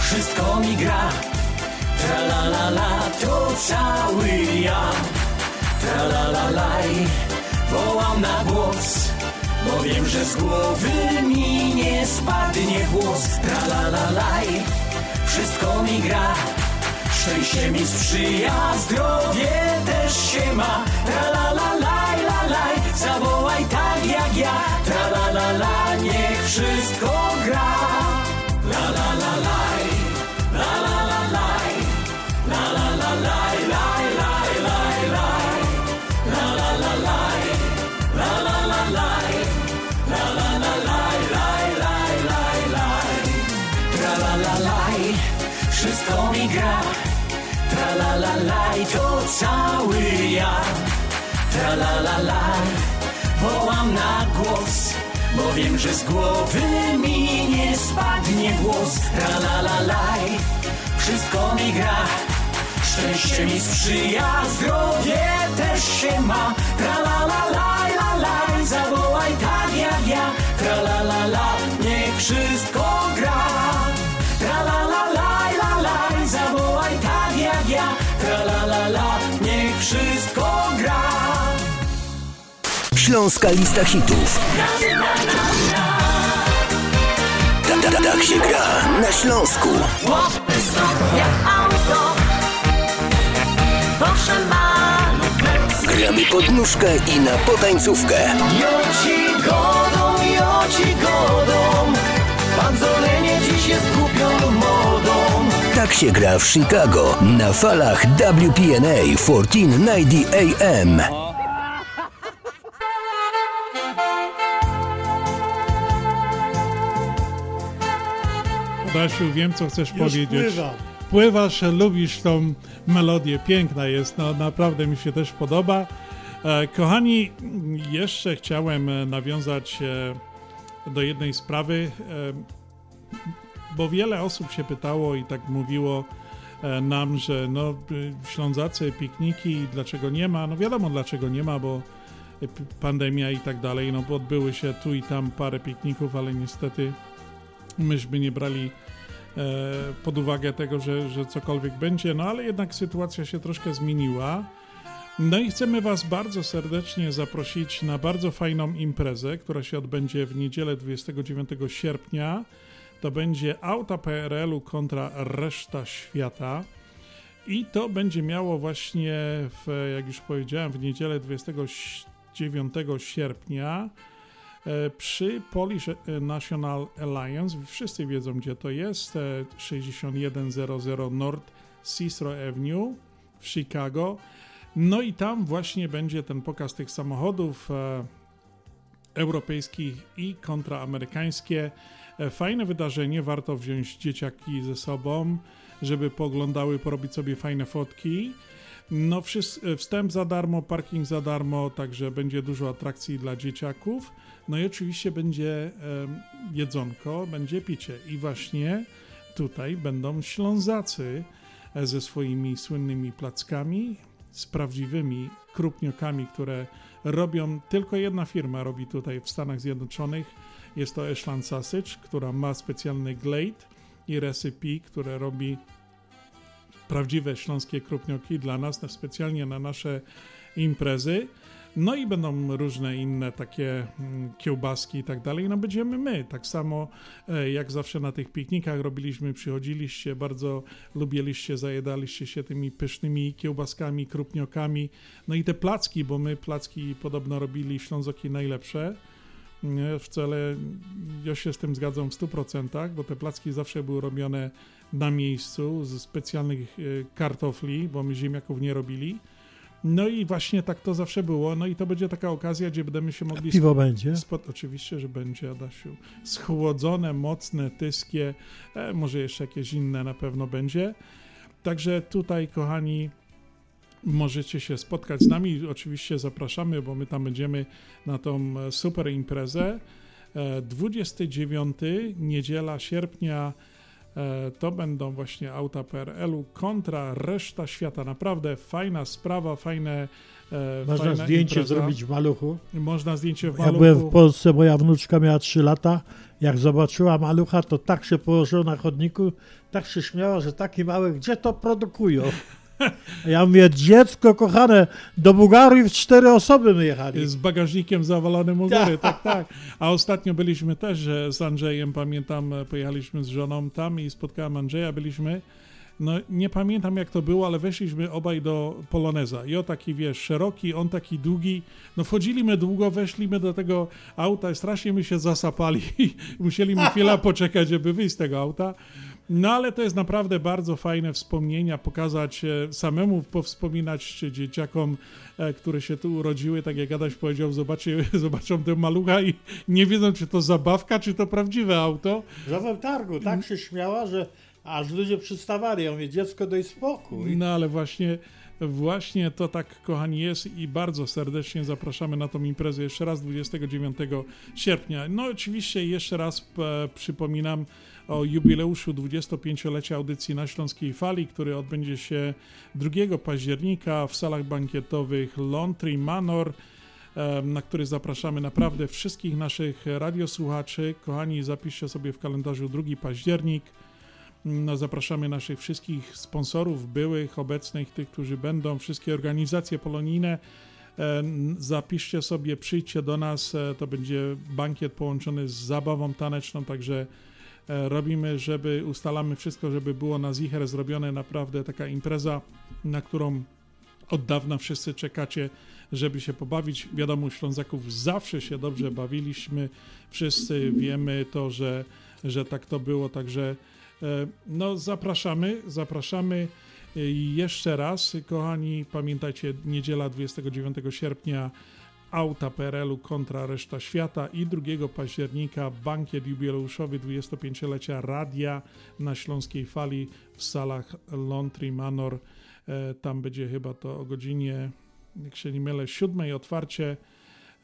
wszystko mi gra. Tralalala, to cały ja. Tralalalaj, wołam na głos, bo wiem, że z głowy mi nie spadnie włos. Tralalalaj, wszystko mi gra. Szczęście mi sprzyja, zdrowie też się ma. Tralalalaj, lalaj, zawołaj tak jak ja. Tralalala, niech wszystko gra. La laj, to cały ja. Tra la la laj, wołam na głos. Bo wiem, że z głowy mi nie spadnie włos Tralalalaj, wszystko mi gra. Szczęście mi sprzyja, zdrowie też się ma. Tralalalaj, lalaj, zawołaj tak jak ja. Tralalala, niech wszystko Śląska lista hitów. Ta, ta, tak się gra na Śląsku. Łapy sobie auto Proszę Gramy pod nóżkę i na potańcówkę. Joci godą, joci godą Panzolenie dziś jest głupią modą Tak się gra w Chicago na falach WPNA 1490 AM. Dasiu, wiem co chcesz Już powiedzieć. pływam. Pływasz, lubisz tą melodię, piękna jest, no naprawdę mi się też podoba. E, kochani, jeszcze chciałem e, nawiązać e, do jednej sprawy, bo wiele osób się pytało i tak mówiło nam, że no y, Ślązacy pikniki, dlaczego nie ma? No wiadomo dlaczego nie ma, bo pandemia i tak dalej, no bo odbyły się tu i tam parę pikników, ale niestety myśmy nie brali e, pod uwagę tego, że, że cokolwiek będzie, no ale jednak sytuacja się troszkę zmieniła. No i chcemy Was bardzo serdecznie zaprosić na bardzo fajną imprezę, która się odbędzie w niedzielę 29 sierpnia. To będzie auta PRL-u kontra reszta świata. I to będzie miało właśnie, w, jak już powiedziałem, w niedzielę 29 sierpnia przy Polish National Alliance. Wszyscy wiedzą, gdzie to jest. e, 6100 North Cicero Avenue w Chicago. No i tam właśnie będzie ten pokaz tych samochodów e, europejskich i kontraamerykańskie. E, Fajne wydarzenie, warto wziąć dzieciaki ze sobą, żeby poglądały, porobić sobie fajne fotki. No, e, wstęp za darmo, parking za darmo, także będzie dużo atrakcji dla dzieciaków. No i oczywiście będzie jedzonko, będzie picie. I właśnie tutaj będą Ślązacy e, ze swoimi słynnymi plackami, z prawdziwymi krupniokami, które robią, tylko jedna firma robi tutaj w Stanach Zjednoczonych. Jest to Ashland Sausage, która ma specjalny glade i recipe, które robi prawdziwe śląskie krupnioki dla nas, na- specjalnie na nasze imprezy. No i będą różne inne takie mm, kiełbaski i tak dalej. No będziemy my, tak samo e, jak zawsze na tych piknikach robiliśmy, przychodziliście, bardzo lubiliście, zajedaliście się tymi pysznymi kiełbaskami, krupniokami. No i te placki, bo my placki podobno robili Ślązoki najlepsze. Nie, wcale ja się z tym zgadzam w 100%, bo te placki zawsze były robione na miejscu ze specjalnych e, kartofli, bo my ziemniaków nie robili. No i właśnie tak to zawsze było. No i to będzie taka okazja, gdzie będziemy się mogli. piwo sp- będzie? Spod, oczywiście, że będzie, Adasiu. Schłodzone, mocne, tyskie, e, może jeszcze jakieś inne na pewno będzie. Także tutaj, kochani, możecie się spotkać z nami. Oczywiście zapraszamy, bo my tam będziemy na tą e, super imprezę. E, 29 niedziela sierpnia e, to będą właśnie auta PRL-u kontra reszta świata. Naprawdę fajna sprawa, fajne. e, Można zdjęcie impreza. zrobić w maluchu. Można zdjęcie w Ja maluchu. byłem w Polsce, moja wnuczka miała 3 lata. Jak zobaczyła malucha, to tak się położyła na chodniku, tak się śmiała, że taki mały, gdzie to produkują? Ja mówię, dziecko kochane, do Bułgarii w cztery osoby my jechali. Z bagażnikiem zawalonym u góry, tak, tak. A ostatnio byliśmy też z Andrzejem, pamiętam, pojechaliśmy z żoną tam i spotkałem Andrzeja, byliśmy, no nie pamiętam jak to było, ale weszliśmy obaj do Poloneza. I o taki, wiesz, szeroki, on taki długi. No wchodziliśmy długo, weszliśmy do tego auta i strasznie my się zasapali <laughs> musieliśmy chwilę poczekać, żeby wyjść z tego auta. No ale to jest naprawdę bardzo fajne wspomnienia, pokazać e, samemu, powspominać dzieciakom, e, które się tu urodziły, tak jak Adaś powiedział, zobaczy, <laughs> zobaczą tę malucha i nie wiedzą, czy to zabawka, czy to prawdziwe auto. Że w targu tak się śmiała, że aż ludzie przystawali. Ja mówię, dziecko daj spokój. No ale właśnie, właśnie to tak, kochani, jest i bardzo serdecznie zapraszamy na tą imprezę jeszcze raz 29 sierpnia. No oczywiście jeszcze raz e, przypominam o jubileuszu 25-lecia audycji na Śląskiej Fali, który odbędzie się 2 października w salach bankietowych Laundry Manor, na który zapraszamy naprawdę wszystkich naszych radiosłuchaczy. Kochani, zapiszcie sobie w kalendarzu 2 październik. No, zapraszamy naszych wszystkich sponsorów, byłych, obecnych, tych, którzy będą, wszystkie organizacje polonijne. Zapiszcie sobie, przyjdźcie do nas. e, To będzie bankiet połączony z zabawą taneczną, także robimy, żeby ustalamy wszystko, żeby było na Zicher zrobione naprawdę taka impreza, na którą od dawna wszyscy czekacie, żeby się pobawić. Wiadomo, Ślązaków zawsze się dobrze bawiliśmy. Wszyscy wiemy to, że, że tak to było, także e, no zapraszamy, zapraszamy E, jeszcze raz, kochani, pamiętajcie, niedziela 29 sierpnia auta PRL-u kontra reszta świata i 2 października bankiet jubileuszowy 25-lecia radia na Śląskiej Fali w salach Laundry Manor. E, Tam będzie chyba to o godzinie, jak się nie mylę, siódmej otwarcie.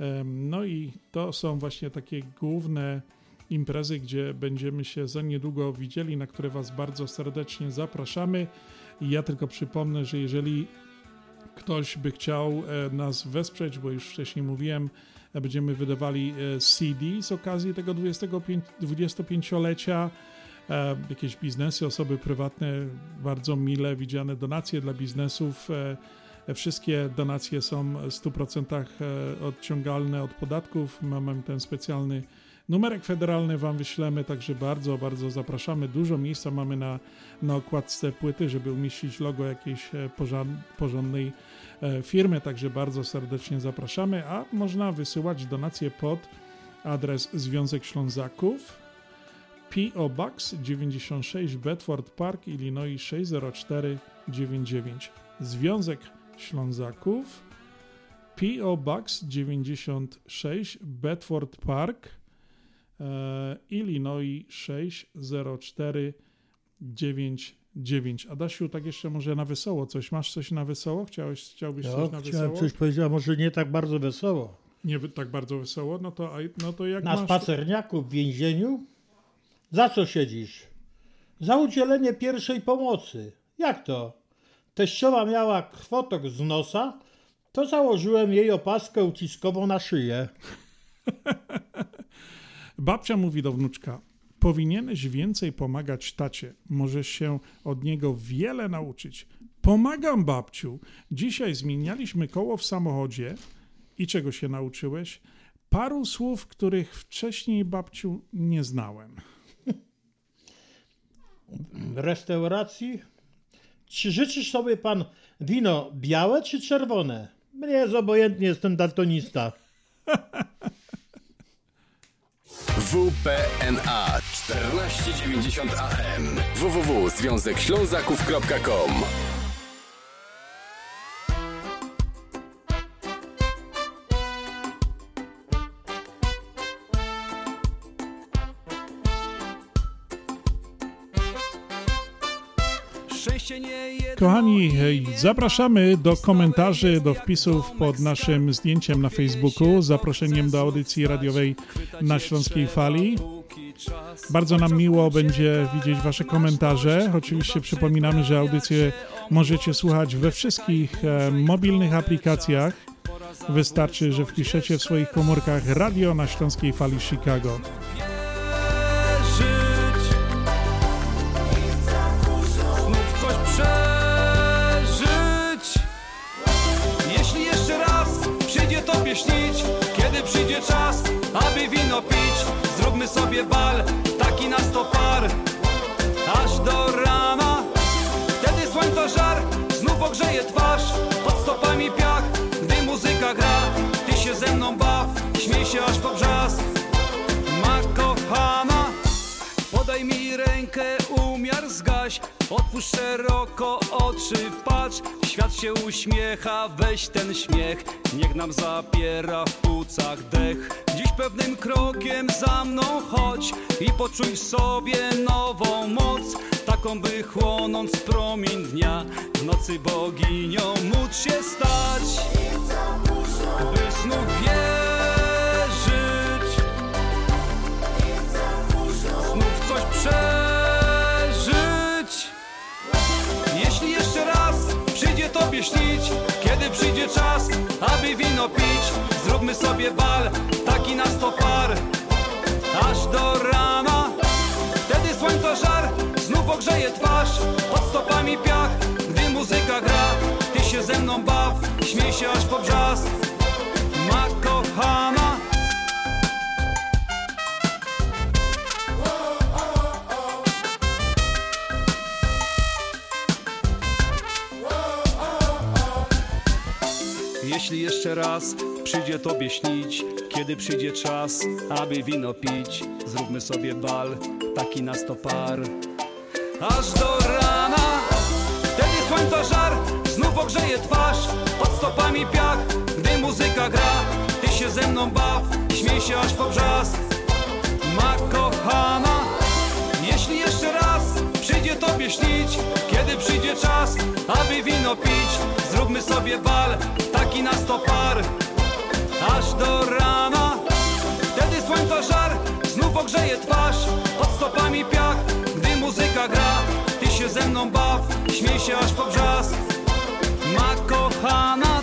Em, No i to są właśnie takie główne imprezy, gdzie będziemy się za niedługo widzieli, na które Was bardzo serdecznie zapraszamy. I ja tylko przypomnę, że jeżeli ktoś by chciał e, nas wesprzeć, bo już wcześniej mówiłem, e, będziemy wydawali e, CD z okazji tego 25, 25-lecia. E, Jakieś biznesy, osoby prywatne, bardzo mile widziane donacje dla biznesów. Wszystkie donacje są w 100% e, odciągalne od podatków. Mamy ten specjalny numerek federalny Wam wyślemy, także bardzo, bardzo zapraszamy. Dużo miejsca mamy na, na okładce płyty, żeby umieścić logo jakiejś porząd- porządnej firmy, także bardzo serdecznie zapraszamy, a można wysyłać donacje pod adres Związek Ślązaków P.O. Box 96 Bedford Park, Illinois 60499. Związek Ślązaków P.O. Box 96 Bedford Park, e, Illinois 60499. Adasiu, tak jeszcze może na wesoło coś. Masz coś na wesoło? Chciałeś, chciałbyś Ja coś na chciałem wesoło? coś powiedzieć, a może nie tak bardzo wesoło. Nie tak bardzo wesoło? No to, no to jak Na masz... spacerniaku w więzieniu? Za co siedzisz? Za udzielenie pierwszej pomocy. Jak to? Teściowa miała krwotok z nosa, to założyłem jej opaskę uciskową na szyję. <laughs> Babcia mówi do wnuczka: Powinieneś więcej pomagać tacie. Możesz się od niego wiele nauczyć. Pomagam, babciu. Dzisiaj zmienialiśmy koło w samochodzie. I czego się nauczyłeś? Paru słów, których wcześniej, babciu, nie znałem. W restauracji? Czy życzysz sobie pan wino białe czy czerwone? Mnie jest obojętnie, jestem daltonista. WPNA 1490 AM www.związekślązaków.com Kochani, zapraszamy do komentarzy, do wpisów pod naszym zdjęciem na Facebooku, zaproszeniem do audycji radiowej na Śląskiej Fali. Bardzo nam miło będzie widzieć Wasze komentarze. Oczywiście przypominamy, że audycję możecie słuchać we wszystkich e, mobilnych aplikacjach. Wystarczy, że wpiszecie w swoich komórkach radio na Śląskiej Fali Chicago. Sobie bal, taki na sto par, aż do rana. Wtedy słońca żar znów ogrzeje twarz, pod stopami piach, gdy muzyka gra, ty się ze mną baw, śmiej się aż po brzask. Ma kochana, Podaj mi rękę, umiar zgaś Otwórz szeroko oczy, patrz Świat się uśmiecha, weź ten śmiech. Niech nam zapiera w płucach dech. Dziś pewnym krokiem za mną chodź I poczuj w sobie nową moc Taką by chłonąc promień dnia. W nocy boginią móc się stać By znów zróbmy sobie bal, taki na sto par, aż do rana. Wtedy słońca żar znów ogrzeje twarz, pod stopami piach, gdy muzyka gra, ty się ze mną baw, śmiej się aż po brzask. Ma kochana. Jeśli jeszcze raz przyjdzie tobie śnić, kiedy przyjdzie czas, aby wino pić, zróbmy sobie bal, taki na sto par. Aż do rana, wtedy słońca żar znów ogrzeje twarz, pod stopami piach, gdy muzyka gra, ty się ze mną baw, śmiej się aż po brzask. Ma kochana, jeśli jeszcze raz przyjdzie tobie śnić, kiedy przyjdzie czas, aby wino pić, zróbmy sobie bal, taki na sto par, aż do rana. Wtedy słońca żar znów ogrzeje twarz, pod stopami piach, gdy muzyka gra, ty się ze mną baw, śmiej się aż po brzask. Ma kochana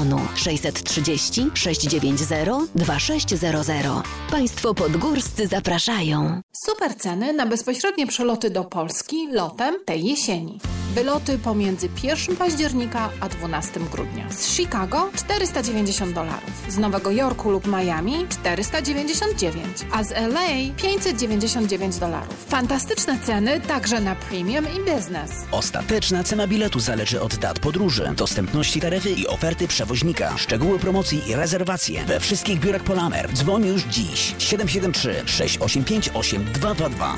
630 690 2600. Państwo podgórscy zapraszają. Super ceny na bezpośrednie przeloty do Polski lotem tej jesieni. Wyloty pomiędzy 1 października a 12 grudnia. Z Chicago 490 dolarów. Z Nowego Jorku lub Miami 499, a z LA 599 dolarów. Fantastyczne ceny także na premium i business. Ostateczna cena biletu zależy od dat podróży, dostępności taryfy i oferty przewoźnika. Szczegóły promocji i rezerwacje we wszystkich biurach Polamer. Dzwoń już dziś 773 685 8222.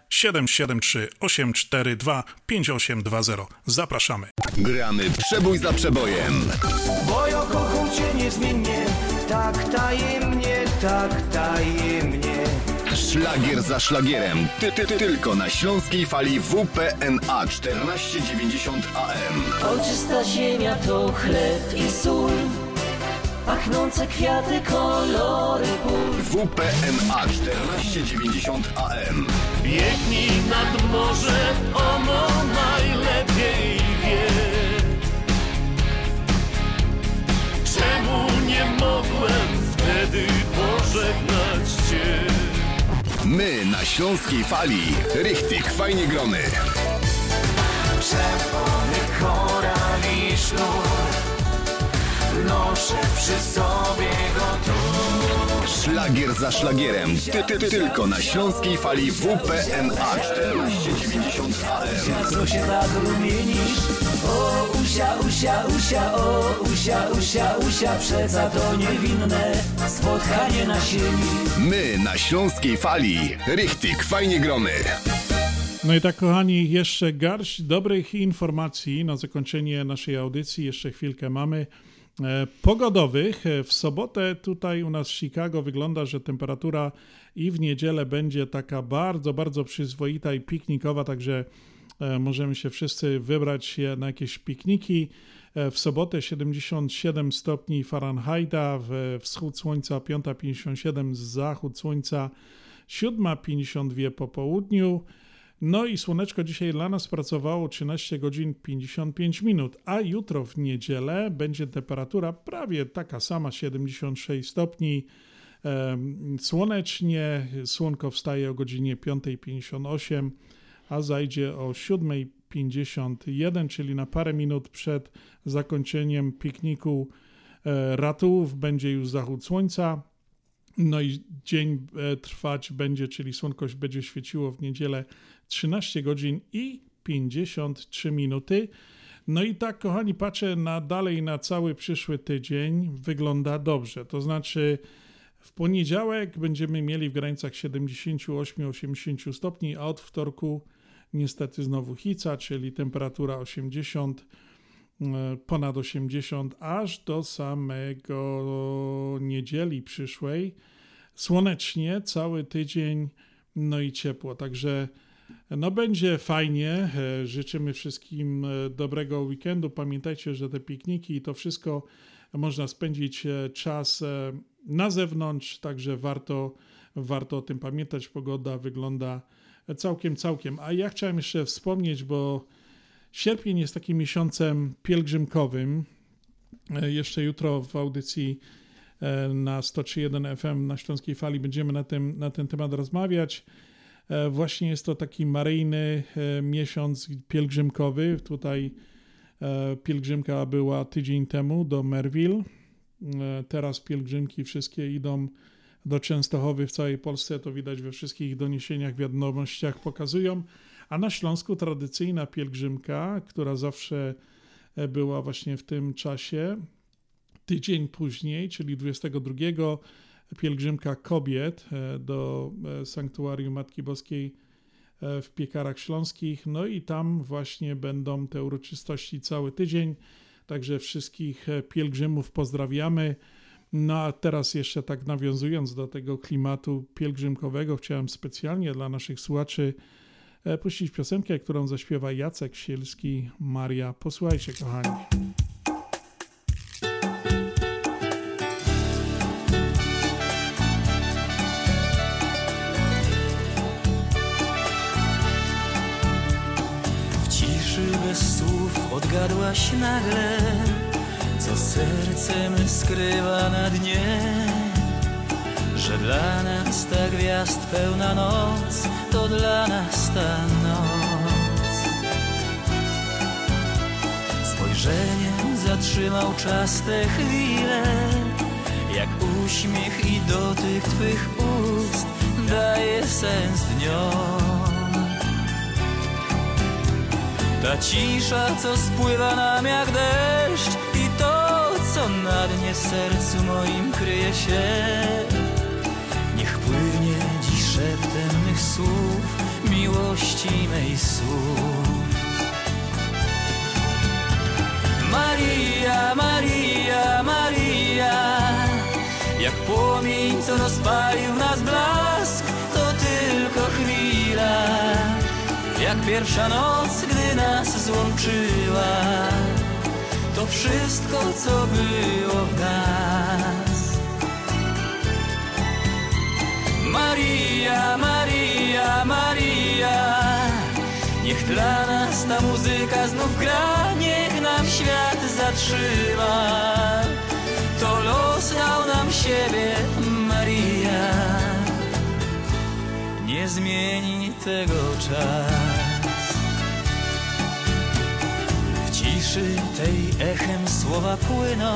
773 842 5820. Zapraszamy. Gramy przebój za przebojem. Bo ja kocham cię niezmiennie, tak tajemnie, tak tajemnie. Szlagier za szlagierem. Ty, ty, ty, tylko na śląskiej fali WPNA 1490 AM. Ojczysta ziemia to chleb i sól, pachnące kwiaty, kolory pól. WPNA 1490 AM. Biegnij nad morze, ono najlepiej wie. Czemu nie mogłem wtedy pożegnać cię? My na śląskiej fali. Richtig, fajnie gromy. Czerwony koral i sznur Noszę przy sobie go tu Szlagier za szlagierem. Ty, ty, ty, tylko na śląskiej fali WPNA 1490 AM. Co się tak rumienisz? O, usia, usia, usia, o, usia, usia, usia, przeca to niewinne spotkanie na sieni. My na śląskiej fali. Richtig, fajnie gromy. No i tak, kochani, jeszcze garść dobrych informacji na zakończenie naszej audycji. Jeszcze chwilkę mamy. E, Pogodowych. E, W sobotę tutaj u nas w Chicago wygląda, że temperatura i w niedzielę będzie taka bardzo, bardzo przyzwoita i piknikowa, także e, możemy się wszyscy wybrać na jakieś pikniki. W sobotę 77 stopni Fahrenheita, w wschód słońca 5,57, zachód słońca 7,52 po południu. No i słoneczko dzisiaj dla nas pracowało 13 godzin 55 minut, a jutro w niedzielę będzie temperatura prawie taka sama 76 stopni. Słonecznie, słonko wstaje o godzinie 5.58, a zajdzie o 7.51, czyli na parę minut przed zakończeniem pikniku e, ratułów będzie już zachód słońca. No i dzień e, trwać będzie, czyli słonko będzie świeciło w niedzielę 13 godzin i 53 minuty. No i tak, kochani, patrzę na dalej na cały przyszły tydzień. Wygląda dobrze. To znaczy, w poniedziałek będziemy mieli w granicach 78-80 stopni, a od wtorku niestety znowu hica, czyli temperatura 80, e, ponad 80, aż do samego niedzieli przyszłej. Słonecznie cały tydzień, no i ciepło. Także No będzie fajnie. E, Życzymy wszystkim e, dobrego weekendu. Pamiętajcie, że te pikniki i to wszystko można spędzić e, czas na zewnątrz, także warto, warto o tym pamiętać. Pogoda wygląda całkiem, całkiem. A ja chciałem jeszcze wspomnieć, bo sierpień jest takim miesiącem pielgrzymkowym. Jeszcze jutro w audycji na 103.1 FM na Śląskiej Fali będziemy na, tym, na ten temat rozmawiać. E, Właśnie jest to taki maryjny e, miesiąc pielgrzymkowy. Tutaj e, pielgrzymka była tydzień temu do Merville. Teraz pielgrzymki wszystkie idą do Częstochowy w całej Polsce. To widać we wszystkich doniesieniach, wiadomościach pokazują. A na Śląsku tradycyjna pielgrzymka, która zawsze była właśnie w tym czasie, tydzień później, czyli 22, pielgrzymka kobiet e, do e, sanktuarium Matki Boskiej e, w Piekarach Śląskich. No i tam właśnie będą te uroczystości cały tydzień. Także wszystkich pielgrzymów pozdrawiamy. No a teraz jeszcze tak nawiązując do tego klimatu pielgrzymkowego, chciałem specjalnie dla naszych słuchaczy puścić piosenkę, którą zaśpiewa Jacek Sielski, Maria. Posłuchajcie, kochani. Odgadłaś nagle, co sercem skrywa na dnie. Że dla nas ta gwiazd pełna noc, to dla nas ta noc. Spojrzeniem zatrzymał czas te chwile, jak uśmiech i dotyk Twych ust daje sens dniom. Ta cisza, co spływa nam jak deszcz I to, co na dnie sercu moim kryje się. Niech płynie dziś szeptem mych słów Miłości mej słów. Maria, Maria, Maria Jak płomień, co rozpalił nas blask To tylko chwila jak pierwsza noc, gdy nas złączyła To wszystko, co było w nas. Maria, Maria, Maria Niech dla nas ta muzyka znów gra Niech nam świat zatrzyma. To los dał nam siebie, Maria nie zmieni tego czas. W ciszy tej echem słowa płyną,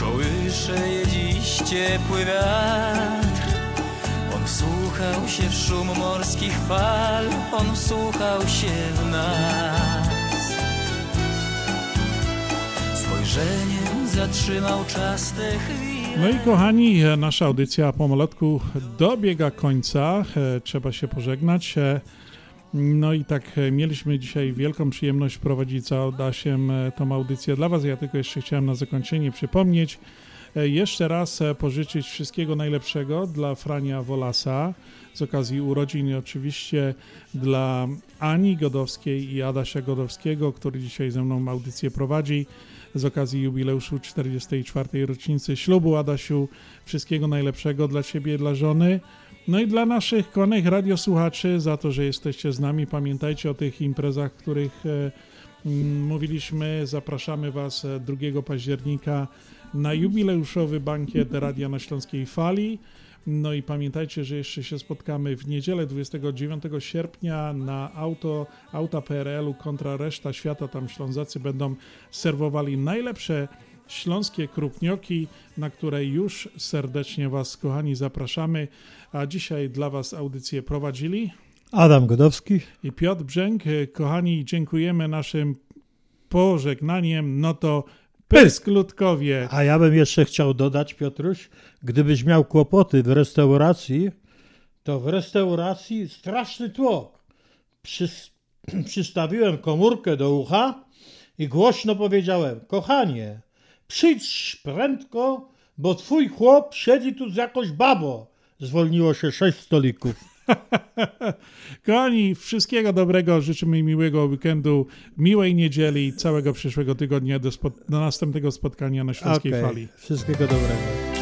kołysze je dziś ciepły wiatr. On wsłuchał się w szum morskich fal, on wsłuchał się w nas. Spojrzeniem zatrzymał czas chwile. No i kochani, e, nasza audycja pomolotku dobiega końca. E, Trzeba się pożegnać. E, No i tak mieliśmy dzisiaj wielką przyjemność prowadzić z Audasiem e, tą audycję dla Was. Ja tylko jeszcze chciałem na zakończenie przypomnieć, jeszcze raz pożyczyć wszystkiego najlepszego dla Frania Wolasa z okazji urodzin i oczywiście dla Ani Godowskiej i Adasia Godowskiego, który dzisiaj ze mną audycję prowadzi z okazji jubileuszu 44. rocznicy ślubu. Adasiu, wszystkiego najlepszego dla Ciebie, dla żony. No i dla naszych kochanych radiosłuchaczy za to, że jesteście z nami. Pamiętajcie o tych imprezach, których e, mm, mówiliśmy. Zapraszamy Was e, 2 października na jubileuszowy bankiet Radia na Śląskiej Fali. No i pamiętajcie, że jeszcze się spotkamy w niedzielę 29 sierpnia na auto, auta PRL-u kontra reszta świata. Tam Ślązacy będą serwowali najlepsze śląskie krupnioki, na które już serdecznie Was, kochani, zapraszamy. A dzisiaj dla Was audycję prowadzili Adam Godowski. i Piotr Brzęk. Kochani, dziękujemy naszym pożegnaniem. No to pysk ludkowie. A ja bym jeszcze chciał dodać, Piotruś, gdybyś miał kłopoty w restauracji, to w restauracji straszny tłok. Przys <clears throat> przystawiłem komórkę do ucha i głośno powiedziałem: Kochanie, przyjdź prędko, bo twój chłop siedzi tu z jakąś babą. Zwolniło się sześć stolików. <laughs> Kochani, wszystkiego dobrego, życzymy miłego weekendu, miłej niedzieli, całego przyszłego tygodnia do, spo- do następnego spotkania na Śląskiej okay. Fali. Wszystkiego dobrego.